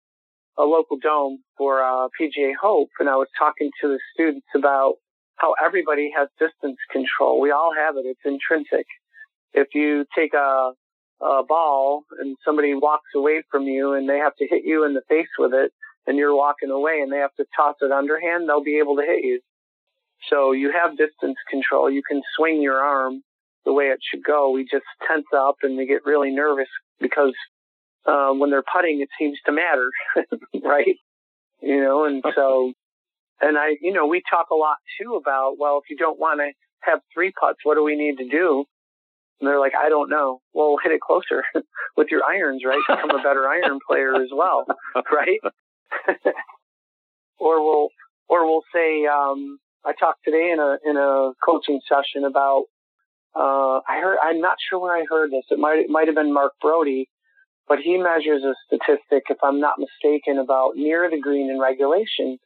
a local dome for uh, PGA Hope, and I was talking to the students about how everybody has distance control. We all have it; it's intrinsic. If you take a a ball and somebody walks away from you and they have to hit you in the face with it and you're walking away and they have to toss it underhand, they'll be able to hit you. So you have distance control. You can swing your arm the way it should go. We just tense up and we get really nervous because uh, when they're putting, it seems to matter, right? You know, and so, and I, you know, we talk a lot too about, well, if you don't want to have three putts, what do we need to do? And they're like, I don't know. Well, hit it closer with your irons, right? Become a better iron player as well, right? or we'll, or we'll say, um, I talked today in a, in a coaching session about, uh, I heard, I'm not sure where I heard this. It might, it might have been Mark Broadie, but he measures a statistic, if I'm not mistaken, about near the green in regulation.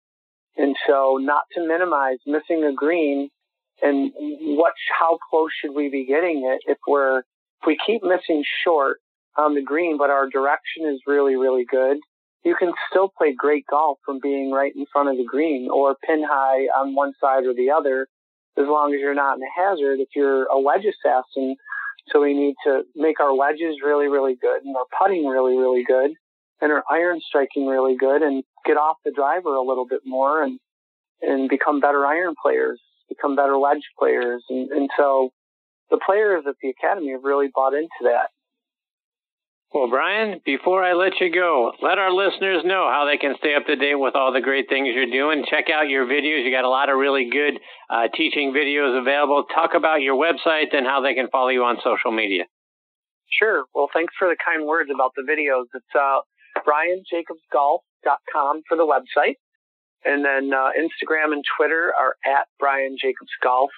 And so not to minimize missing a green and what, how close should we be getting it if we're, if we keep missing short on the green, but our direction is really, really good, you can still play great golf from being right in front of the green or pin high on one side or the other, as long as you're not in a hazard. If you're a wedge assassin, so we need to make our wedges really, really good and our putting really, really good and our iron striking really good and get off the driver a little bit more and, and become better iron players, become better wedge players. And, and so the players at the academy have really bought into that. Well, Brian, before I let you go, let our listeners know how they can stay up to date with all the great things you're doing. Check out your videos. You got a lot of really good uh, teaching videos available. Talk about your website and how they can follow you on social media. Sure. Well, thanks for the kind words about the videos. It's uh, brianjacobsgolf.com for the website. And then uh, Instagram and Twitter are at Brian Jacobs Golf.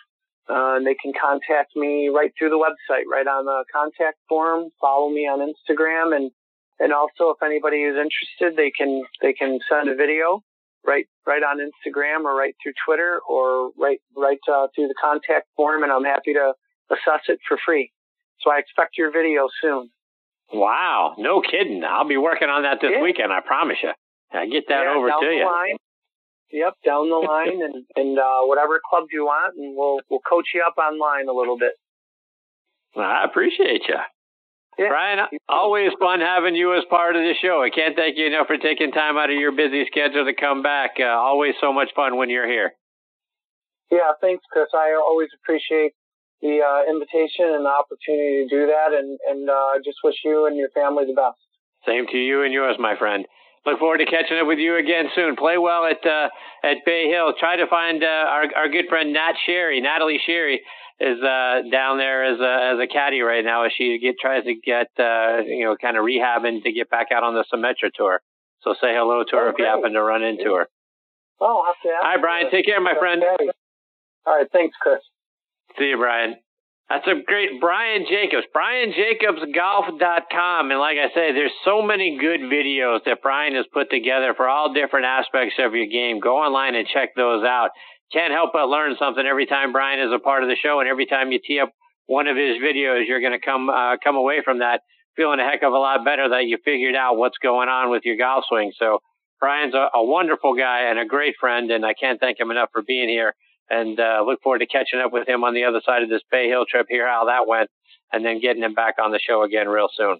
Uh, and they can contact me right through the website, right on the contact form. Follow me on Instagram, and and also if anybody is interested, they can they can send a video right right on Instagram or right through Twitter or right right uh, through the contact form, and I'm happy to assess it for free. So I expect your video soon. Wow, no kidding! I'll be working on that this yeah. weekend. I promise you. I get that yeah, over to you. Line. Yep, down the line and and uh, whatever club you want, and we'll we'll coach you up online a little bit. Well, I appreciate you. Yeah. Brian, always fun having you as part of the show. I can't thank you enough for taking time out of your busy schedule to come back. Uh, always so much fun when you're here. Yeah, thanks, Chris. I always appreciate the uh, invitation and the opportunity to do that, and and uh, just wish you and your family the best. Same to you and yours, my friend. Look forward to catching up with you again soon. Play well at uh, at Bay Hill. Try to find uh, our our good friend Nat Sheary, Natalie Sheary, is uh, down there as a as a caddy right now as she get tries to get uh, you know kind of rehabbing to get back out on the Symetra tour. So say hello to her oh, if you happen to run into her. Oh, I'll have to. Hi, Brian. Take care, my friend. All right. Thanks, Chris. See you, Brian. That's a great Brian Jacobs, BrianJacobsGolf.com. And like I say, there's so many good videos that Brian has put together for all different aspects of your game. Go online and check those out. Can't help but learn something every time Brian is a part of the show, and every time you tee up one of his videos, you're going to come uh, come away from that feeling a heck of a lot better that you figured out what's going on with your golf swing. So Brian's a, a wonderful guy and a great friend, and I can't thank him enough for being here and uh, look forward to catching up with him on the other side of this Bay Hill trip, hear how that went, and then getting him back on the show again real soon.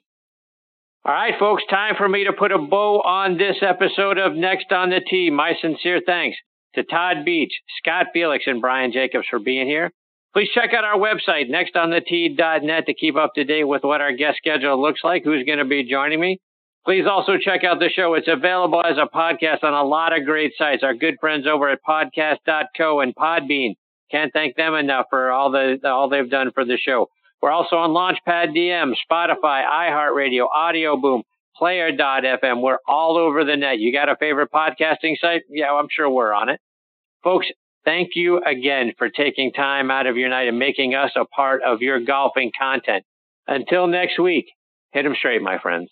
All right, folks, time for me to put a bow on this episode of Next on the Tee. My sincere thanks to Todd Beach, Scott Felix, and Brian Jacobs for being here. Please check out our website, nextonthetee.net, to keep up to date with what our guest schedule looks like, who's going to be joining me. Please also check out the show. It's available as a podcast on a lot of great sites. Our good friends over at podcast.co and Podbean. Can't thank them enough for all the all they've done for the show. We're also on Launchpad DM, Spotify, iHeartRadio, Audio Boom, Player.fm. We're all over the net. You got a favorite podcasting site? Yeah, I'm sure we're on it. Folks, thank you again for taking time out of your night and making us a part of your golfing content. Until next week, hit them straight, my friends.